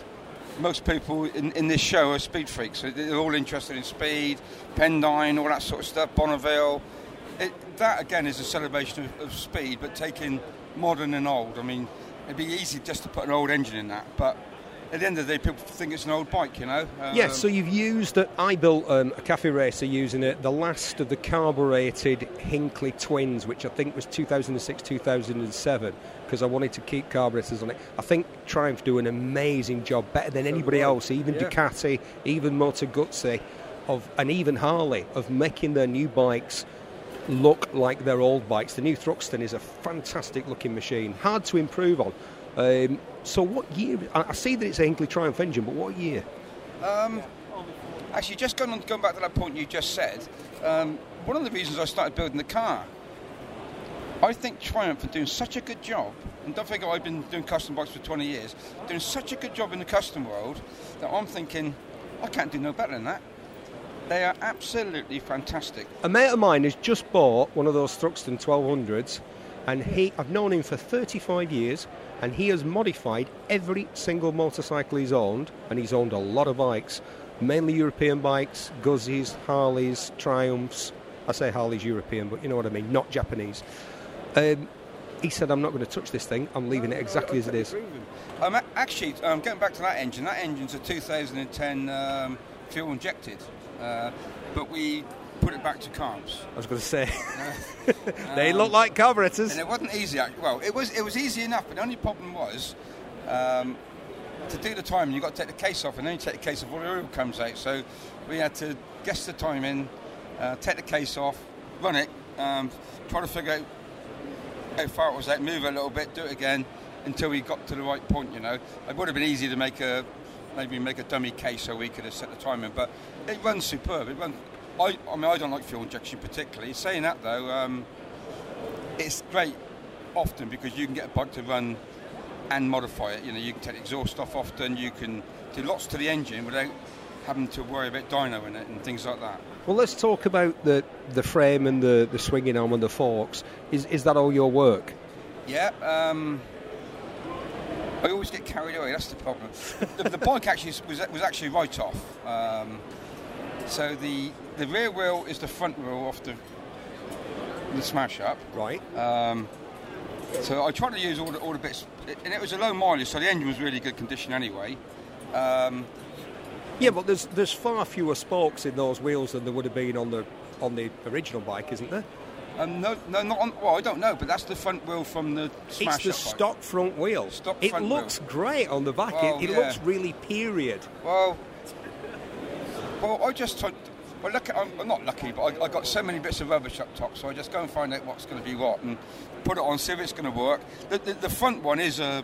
most people in, in this show are speed freaks. They're all interested in speed, Pendine, all that sort of stuff, Bonneville. It, that again is a celebration of, of speed, but taking modern and old. I mean, it'd be easy just to put an old engine in that, but at the end of the day, people think it's an old bike, you know. Yes, Um, so you've used, uh, I built um, a cafe racer using it, the last of the carbureted Hinckley twins, which I think was 2006 2007, because I wanted to keep carburetors on it. I think Triumph do an amazing job, better than anybody else, even Yeah. Ducati, even Moto Guzzi, of, and even Harley, of making their new bikes look like their old bikes. The new Thruxton is a fantastic looking machine, hard to improve on. Um, so, what year? I see that it's a Hinckley Triumph engine, but what year? Actually, just going on, going back to that point you just said, um, one of the reasons I started building the car, I think Triumph are doing such a good job, and don't forget I've been doing custom bikes for 20 years, doing such a good job in the custom world that I'm thinking, I can't do no better than that. They are absolutely fantastic. A mate of mine has just bought one of those Thruxton 1200s, and he I've known him for 35 years, and he has modified every single motorcycle he's owned, and he's owned a lot of bikes, mainly European bikes, Guzzies, Harleys, Triumphs. I say Harleys European, but you know what I mean, not Japanese. Um, he said, "I'm not going to touch this thing. I'm leaving it exactly as it is." Um, actually, um, getting back to that engine, that engine's a 2010 um, fuel injected, uh, but we put it back to carbs. I was going to say, they look like carburetors. And it wasn't easy. Well, it was it was easy enough, but the only problem was um, to do the timing. You have got to take the case off, and then you take the case off, all the oil comes out. So we had to guess the timing, uh, take the case off, run it, um, try to figure out how far it was out, move it a little bit, do it again until we got to the right point. You know, it would have been easy to make a maybe make a dummy case so we could have set the timing, but it runs superb. It runs. I, I mean, I don't like fuel injection particularly. Saying that though. Um, it's great often because you can get a bike to run and modify it. You know, you can take the exhaust off often. You can do lots to the engine without having to worry about dyno in it and things like that. Well, let's talk about the, the frame and the, the swinging arm and the forks. Is, is that all your work? Yeah. Um, I always get carried away. That's the problem. the, the bike actually was was actually right off. Um, so the the rear wheel is the front wheel off the the smash up. Right. Um, so I tried to use all the, all the bits, and it was a low mileage, so the engine was really good condition anyway. Um, Yeah, but there's there's far fewer spokes in those wheels than there would have been on the on the original bike, isn't there? um, no, no, not on. Well, I don't know, but that's the front wheel from the smash it's the up bike. stock front wheel. Stock it front looks wheel. great on the back. Well, it it yeah. looks really period. Well, well, I just took. Well, look, I'm, not lucky, but I, I got so many bits of rubbish up top, so I just go and find out what's going to be what and put it on, see if it's going to work. The, the, the front one is a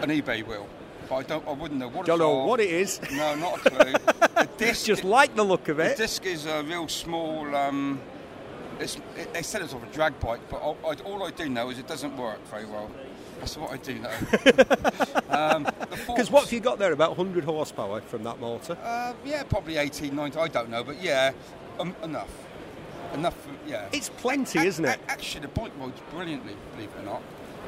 an eBay wheel, but I don't. I wouldn't know what. Don't it's know what it is. No, not a clue. the disc, Just like the look of it. the disc is a real small. Um, it's, it, they said it's of a drag bike, but I, I, all I do know is it doesn't work very well. That's what I do know. um, Because Because what have you got there? About 100 horsepower from that motor. Uh, yeah, probably 18, 19, I don't know, but yeah, um, enough. Enough, for, yeah. It's plenty, A- isn't it? a- Actually, the bike rides brilliantly, believe it or not.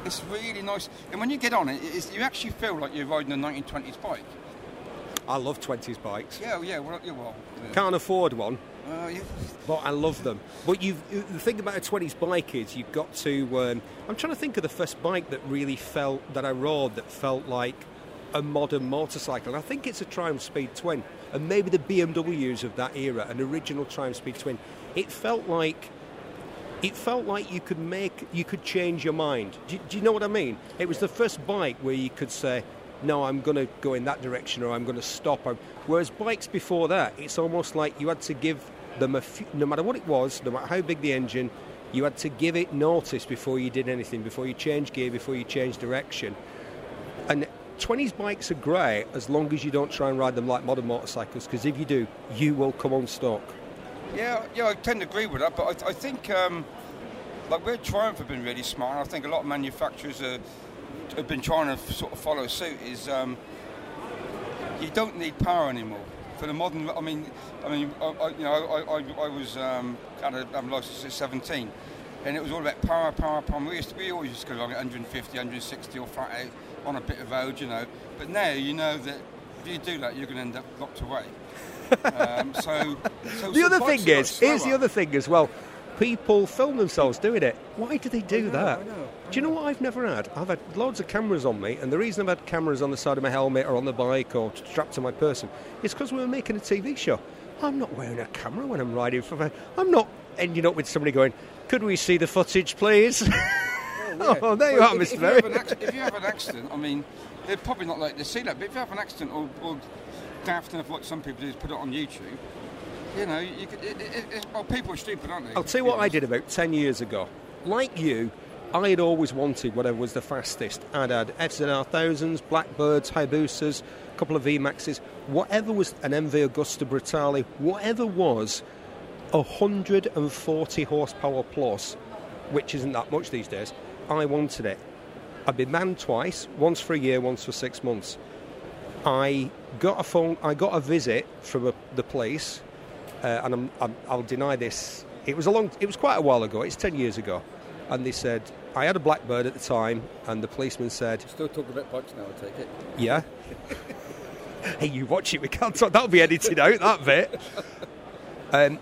It's really nice. And when you get on it, it's, you actually feel like you're riding a 1920s bike. I love 20s bikes. Yeah, yeah, well, yeah, well. Yeah. Can't afford one, Uh, yeah. but I love them. But you've the thing about a 20s bike is you've got to. Um, I'm trying to think of the first bike that really felt that I rode that felt like a modern motorcycle. And I think it's a Triumph Speed Twin, and maybe the BMWs of that era, an original Triumph Speed Twin. It felt like. It felt like you could make, you could change your mind. Do, do you know what I mean? It was the first bike where you could say, "No, I'm going to go in that direction," or "I'm going to stop." Whereas bikes before that, it's almost like you had to give them a, few, no matter what it was, no matter how big the engine, you had to give it notice before you did anything, before you changed gear, before you changed direction. And 20s bikes are great as long as you don't try and ride them like modern motorcycles, because if you do, you will come unstuck. Yeah, yeah, I tend to agree with that, but I, I think um, like where Triumph have been really smart, I think a lot of manufacturers are, have been trying to sort of follow suit. Is um, you don't need power anymore for the modern. I mean, I mean, I, I, you know, I, I, I was um, had a um, license at 17, and it was all about power, power, power. We, used to, we always used to go along at 150, 160 or flat out on a bit of road, you know. But now you know that if you do that, you're going to end up locked away. um, so, so The other thing is, here's the other thing as well. People film themselves doing it. Why do they do know, that? I know, Do you know what I've never had? I've had loads of cameras on me, and the reason I've had cameras on the side of my helmet or on the bike or strapped to my person is because we were making a TV show. I'm not wearing a camera when I'm riding a. I'm not ending up with somebody going, "Could we see the footage, please?" Oh, oh, there you Well, are, if, Mr. if Berry. acc- if you have an accident, I mean, they're probably not like to see that. But if you have an accident or, or daft enough, like some people do, is put it on YouTube. You know, you could, it, it, it, well, people are stupid, aren't they? I'll tell you what I did about 10 years ago. Like you, I had always wanted whatever was the fastest. I'd had FZR 1000s, Blackbirds, Hayabusas, a couple of VMAXs, whatever was an MV Agusta Brutale, whatever was 140 horsepower plus, which isn't that much these days, I wanted it. I've been banned twice, once for a year, once for six months. I got a phone. I got a visit from a, the police, uh, and I'm, I'm, I'll deny this. It was a long. It was quite a while ago. It's ten years ago, and they said I had a blackbird at the time, and the policeman said, Still talking about bikes now, I take it. "Yeah." hey, you watch it. We can't talk. That'll be edited out. That bit. Um,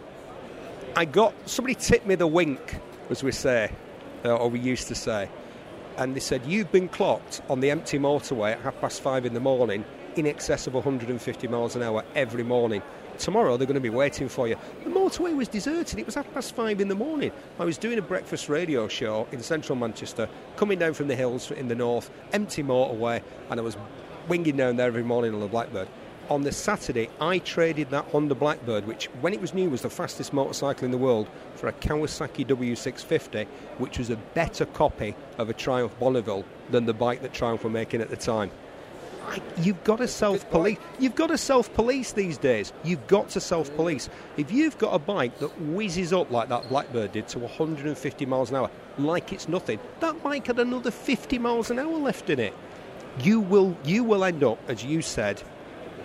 I got somebody tipped me the wink, as we say, uh, or we used to say, and they said you've been clocked on the empty motorway at half past five in the morning, in excess of 150 miles an hour every morning. Tomorrow they're going to be waiting for you. The motorway was deserted. It was half past five in the morning. I was doing a breakfast radio show in central Manchester, coming down from the hills in the north, empty motorway, and I was winging down there every morning on the Blackbird. On the Saturday, I traded that Honda Blackbird, which when it was new was the fastest motorcycle in the world, for a Kawasaki W650, which was a better copy of a Triumph Bonneville than the bike that Triumph were making at the time. I, you've got to self-police. You've got to self-police these days. You've got to self-police. If you've got a bike that whizzes up like that Blackbird did to 150 miles an hour, like it's nothing, that bike had another 50 miles an hour left in it. You will, you will end up, as you said,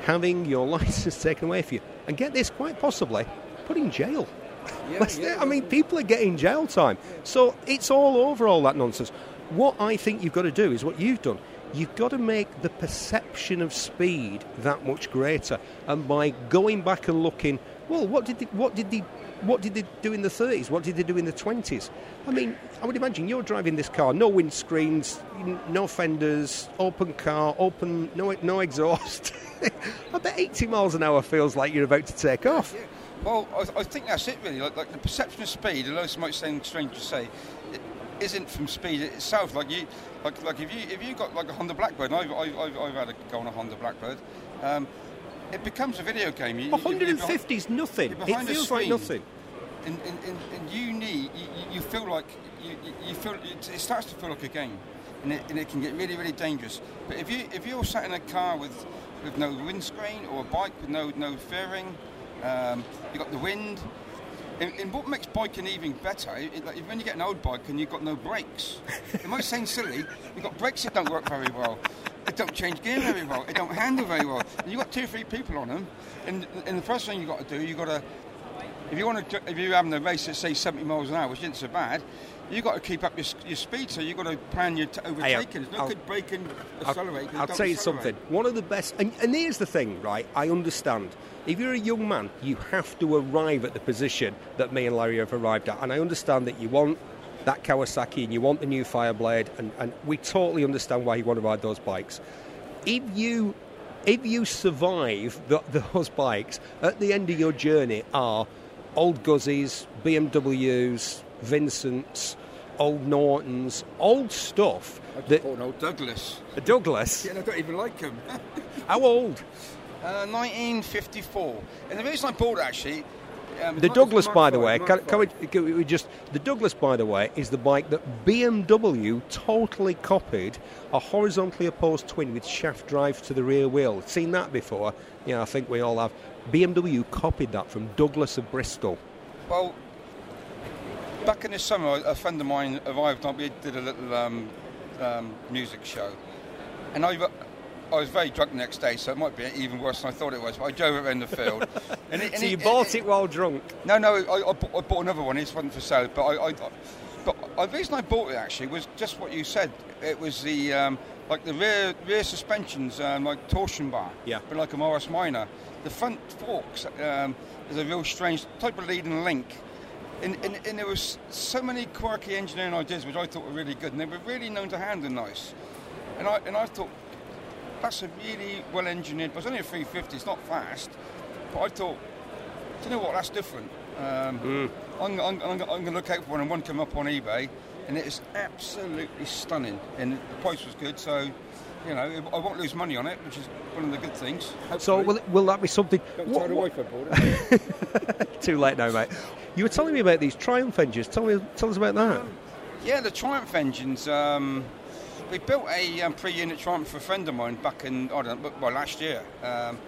having your license taken away from you, and get this, quite possibly, put in jail. Let's- I mean, people are getting jail time. So it's all over all that nonsense. What I think you've got to do is what you've done. You've got to make the perception of speed that much greater, and by going back and looking, well, what did the, what did the what did they do in the 30s? What did they do in the 20s? I mean, I would imagine you're driving this car, no windscreens, no fenders, open car, open, no, no exhaust. I bet 80 miles an hour feels like you're about to take off. Well, I, I, think that's it really. Like, like, the perception of speed, although it might sound strange to say, it isn't from speed itself. Like you, like like if you if you got like a Honda Blackbird, I've, I've, I've, had a go on a Honda Blackbird. Um, it becomes a video game. You, 150 is nothing. It feels like nothing. And, and, and, and, you need, you, you feel like, you, you feel, it starts to feel like a game. And it, and it can get really, really dangerous. But if you if you're sat in a car with, with no windscreen or a bike with no no fairing, um, you've got the wind. And, what makes biking even better, it, like when you get an old bike and you've got no brakes, it might sound silly, you've got brakes that don't work very well. It don't change gear very well. It don't handle very well. And you've got two or three people on them, and, and the first thing you've got to do, you've got to, if you want to, if you're having a race at say 70 miles an hour, which isn't so bad, you've got to keep up your, your speed, so you've got to plan your t- overtaking. There's no I'll, good braking, accelerate. I'll, I'll tell you something. One of the best, and, and here's the thing, right? I understand. If you're a young man, you have to arrive at the position that me and Larry have arrived at. And I understand that you want that Kawasaki and you want the new Fireblade, and, and we totally understand why you want to ride those bikes. If you if you survive the, those bikes, at the end of your journey are old Guzzies, BMWs, Vincents, old Nortons, old stuff. I that, an old Douglas. A Douglas? yeah, I don't even like him. How old? Uh, 1954. And the reason I bought it actually. Um, the Douglas, by the way, can, can, we, can, we, just the Douglas, by the way, is the bike that BMW totally copied a horizontally opposed twin with shaft drive to the rear wheel. Seen that before? Yeah, I think we all have. BMW copied that from Douglas of Bristol. Well, back in the summer, a friend of mine arrived. And we did a little um, um, music show, and I I was very drunk the next day, so it might be even worse than I thought it was. But I drove it around the field. and it, and so you it, bought it, it, while drunk? No, no. I, I, bought, I bought, another one. It wasn't for sale. But I, I, but the reason I bought it actually was just what you said. It was the um, like the rear rear suspensions, um, like torsion bar. Yeah. But like a Morris Minor, the front forks um, is a real strange type of leading link. And, and, and, there was so many quirky engineering ideas which I thought were really good, and they were really known to handle nice. And I and I thought that's a really well engineered. But it's only a 350. It's not fast. But I thought, do you know what? That's different. Um, mm. I'm, I'm, I'm, I'm going to look out for one, and one came up on eBay, and it is absolutely stunning. And the price was good, so you know I won't lose money on it, which is one of the good things. Hopefully. So will, will that be something? Don't what, tell the wife I bought it. Too late now, mate. You were telling me about these Triumph engines. Tell me, tell us about that. Yeah, the Triumph engines. Um, we built a um, pre-unit Triumph for a friend of mine back in I don't know, well last year. Um,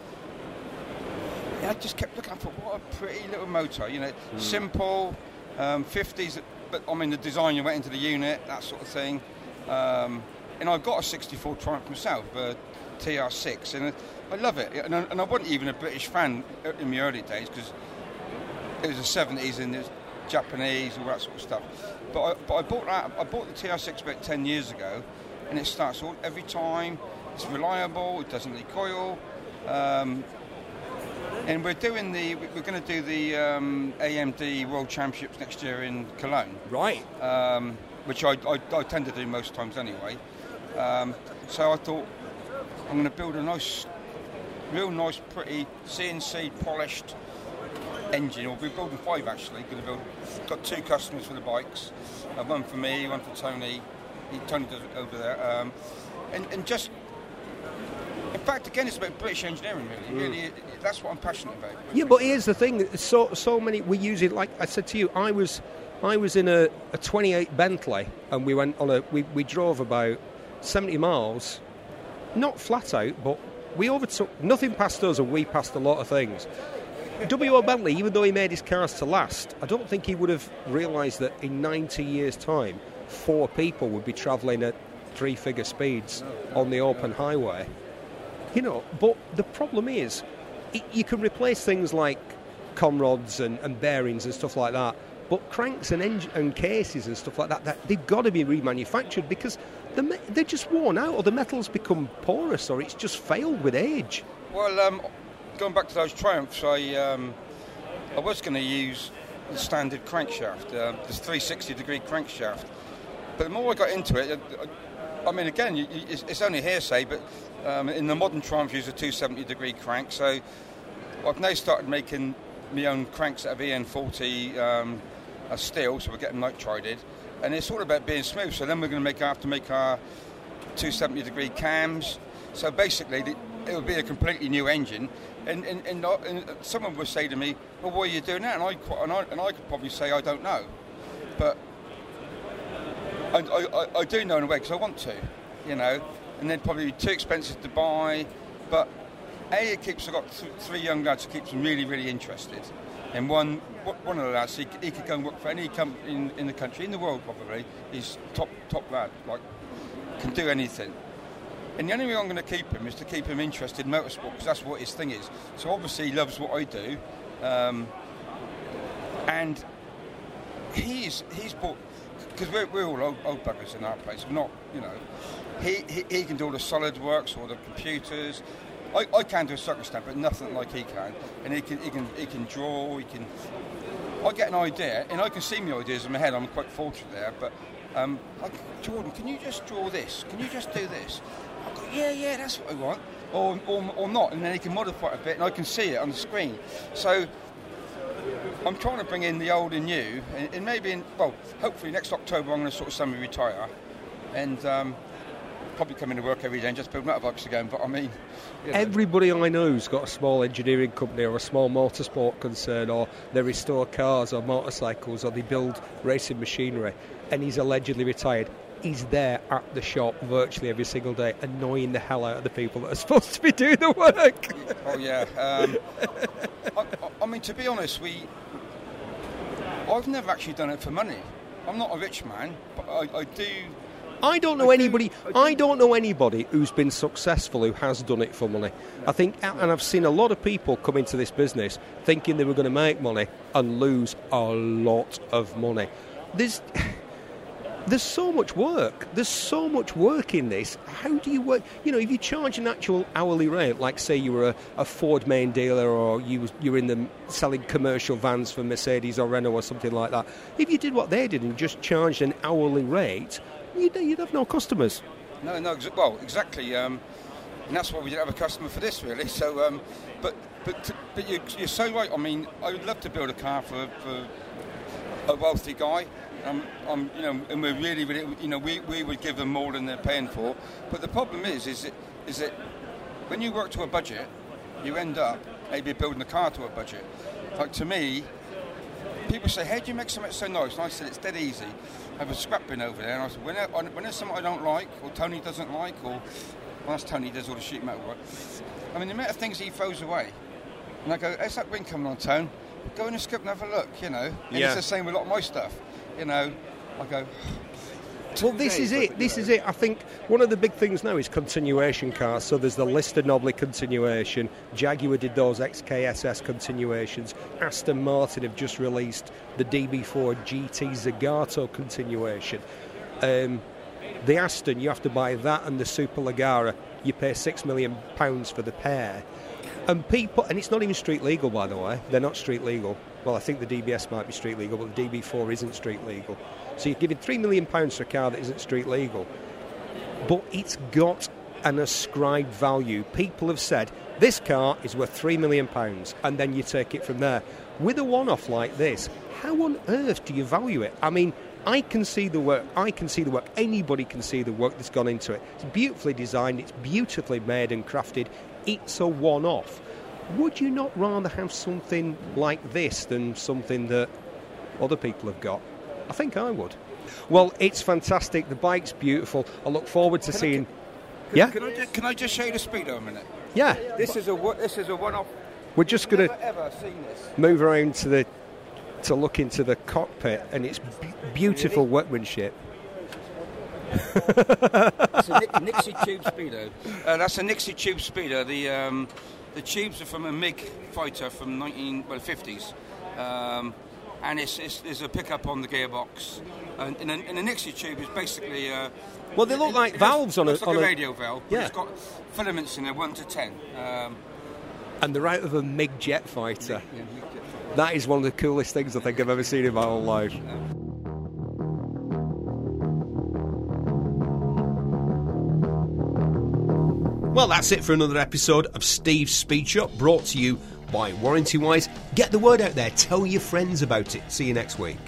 yeah, I just kept looking. I thought, what a pretty little motor. You know, mm. simple, um, 50s, but I mean the design you went into the unit, that sort of thing. Um, and I've got a 64 Triumph myself, a TR6, and I love it. And I, and I wasn't even a British fan in the early days because it was the 70s and there's Japanese, all that sort of stuff. But I, but I bought that. I bought the TR6 about 10 years ago, and it starts all every time. It's reliable. It doesn't leak oil. Um, and we're doing the we're going to do the um, AMD World Championships next year in Cologne. Right. Um, which I, I, I, tend to do most times anyway. Um, so I thought I'm going to build a nice, real nice, pretty CNC polished engine. We'll be building five actually. Going to build. Got two customers for the bikes. Uh, one for me, one for Tony. Tony does it over there. Um, and, and just, in fact, again, it's about British engineering, really. Mm. Really, that's what I'm passionate about. Yeah, but here's the thing: so so many we use it. Like I said to you, I was I was in a, a 28 Bentley, and we went on a we, we drove about 70 miles, not flat out, but we overtook nothing past us, and we passed a lot of things. W.O. Bentley, even though he made his cars to last, I don't think he would have realised that in 90 years' time, four people would be travelling at three figure speeds on the open highway. You know, but the problem is, it, you can replace things like conrods and, and, bearings and stuff like that, but cranks and, and cases and stuff like that, that they've got to be remanufactured because the, they're just worn out or the metal's become porous or it's just failed with age. Well, um, going back to those Triumphs, I, um, I was going to use the standard crankshaft, uh, this 360 degree crankshaft. But the more I got into it, I, I mean, again, you, you, it's, it's, only hearsay, but um, in the modern Triumph, use a 270 degree crank. So I've now started making my own cranks out of EN40 um, steel, so we're getting nitrided, and it's all about being smooth. So then we're going to make have to make our 270 degree cams. So basically, it will be a completely new engine. And, and, and, and, someone would say to me, "Well, what are you doing now?" And I and I, and I could probably say, "I don't know," but I, I, I do know in a way because I want to, you know. And then probably too expensive to buy, but a it keeps. I've got th- three young lads who keeps them really, really interested. And one one of the lads, he, he could go and work for any company in, in the country, in the world probably. He's top top lad, like can do anything. And the only way I'm going to keep him is to keep him interested in motorsport because that's what his thing is. So obviously he loves what I do, um, and he's he's bought because we're, we're all old, old buggers in our place. We're not, you know, he, he, he can do all the SolidWorks, all the computers. I, I can do a circuit stamp, but nothing like he can. And he can he can he can draw. He can. I get an idea, and I can see my ideas in my head. I'm quite fortunate there, but um, like, Jordan, can you just draw this? Can you just do this? Go, yeah, yeah, that's what I want. Or, or, or not, and then he can modify it a bit, and I can see it on the screen. So I'm trying to bring in the old and new, and, and maybe, in, well, hopefully next October I'm going to sort of semi-retire, and um, probably come into work every day and just build motorbikes again. But I mean, you know. everybody I know's got a small engineering company or a small motorsport concern, or they restore cars or motorcycles, or they build racing machinery, and he's allegedly retired he's there at the shop virtually every single day, annoying the hell out of the people that are supposed to be doing the work. Oh yeah. Um, I, I, mean, to be honest, we. I've never actually done it for money. I'm not a rich man, but I, I do. I don't know I anybody. I, do. I, don't know anybody who's been successful who has done it for money. I think, and I've seen a lot of people come into this business thinking they were going to make money and lose a lot of money. There's there's so much work. There's so much work in this. How do you work? You know, if you charge an actual hourly rate, like say you were a, a Ford main dealer or you you're in the selling commercial vans for Mercedes or Renault or something like that. If you did what they did and just charged an hourly rate, you'd, you'd have no customers. No, no. Well, exactly. Um, and that's why we didn't have a customer for this, really. So, um, but but but you, are so right. I mean, I would love to build a car for, for a wealthy guy um, um, you know, and we're really, really, you know, we, we would give them more than they're paying for. But the problem is, is that, is that when you work to a budget, you end up maybe building a car to a budget. Like to me, people say, "How do you make something so nice?" And I said, "It's dead easy. I have a scrap bin over there." And I said, "When, when there's something I don't like, or Tony doesn't like, or well, that's Tony does all the sheet metal work. I mean, the amount of things he throws away." And I go, "How's that bin coming on, Tone? Go in the script and have a look." You know, and yeah. it's the same with a lot of my stuff you know, I go. Well, this is it. This is it. I think one of the big things now is continuation cars. So there's the Lister Knobbly continuation. Jaguar did those XKSS continuations. Aston Martin have just released the DB4 GT Zagato continuation. Um, the Aston, you have to buy that and the Super Superleggera. You pay six million pounds for the pair. And people, and it's not even street legal, by the way. They're not street legal. Well, I think the DBS might be street legal, but the DB4 isn't street legal. So you're giving three million pounds for a car that isn't street legal, but it's got an ascribed value. People have said this car is worth three million pounds, and then you take it from there. With a one-off like this, how on earth do you value it? I mean, I can see the work. I can see the work. Anybody can see the work that's gone into it. It's beautifully designed. It's beautifully made and crafted. It's a one-off would you not rather have something like this than something that other people have got? I think I would. Well, it's fantastic. The bike's beautiful. I look forward to can seeing. I, can, yeah. Can I, just, can I just show you the speedo a minute? Yeah. This is a this is a one-off. We're just going to move around to the to look into the cockpit, and it's b- beautiful really? workmanship. it's a Nixie Tube Speedo. Uh, that's a Nixie Tube Speedo. The um, the tubes are from a MiG fighter from 19 well 50s, um, and it's, it's, there's a pickup on the gearbox. And, and, a, and a Nixie tube is basically uh, well, they look it, like it valves on, a, on a, radio valve. Yeah. it's got filaments in there, one to ten. Um, and they're out of a MiG jet fighter. Yeah, MiG jet fighter. that is one of the coolest things I think I've ever seen in my whole life. Well, that's it for another episode of Steve's Speed Shop brought to you Warranty Wise. Get the word out there, tell your friends about it. See you next week.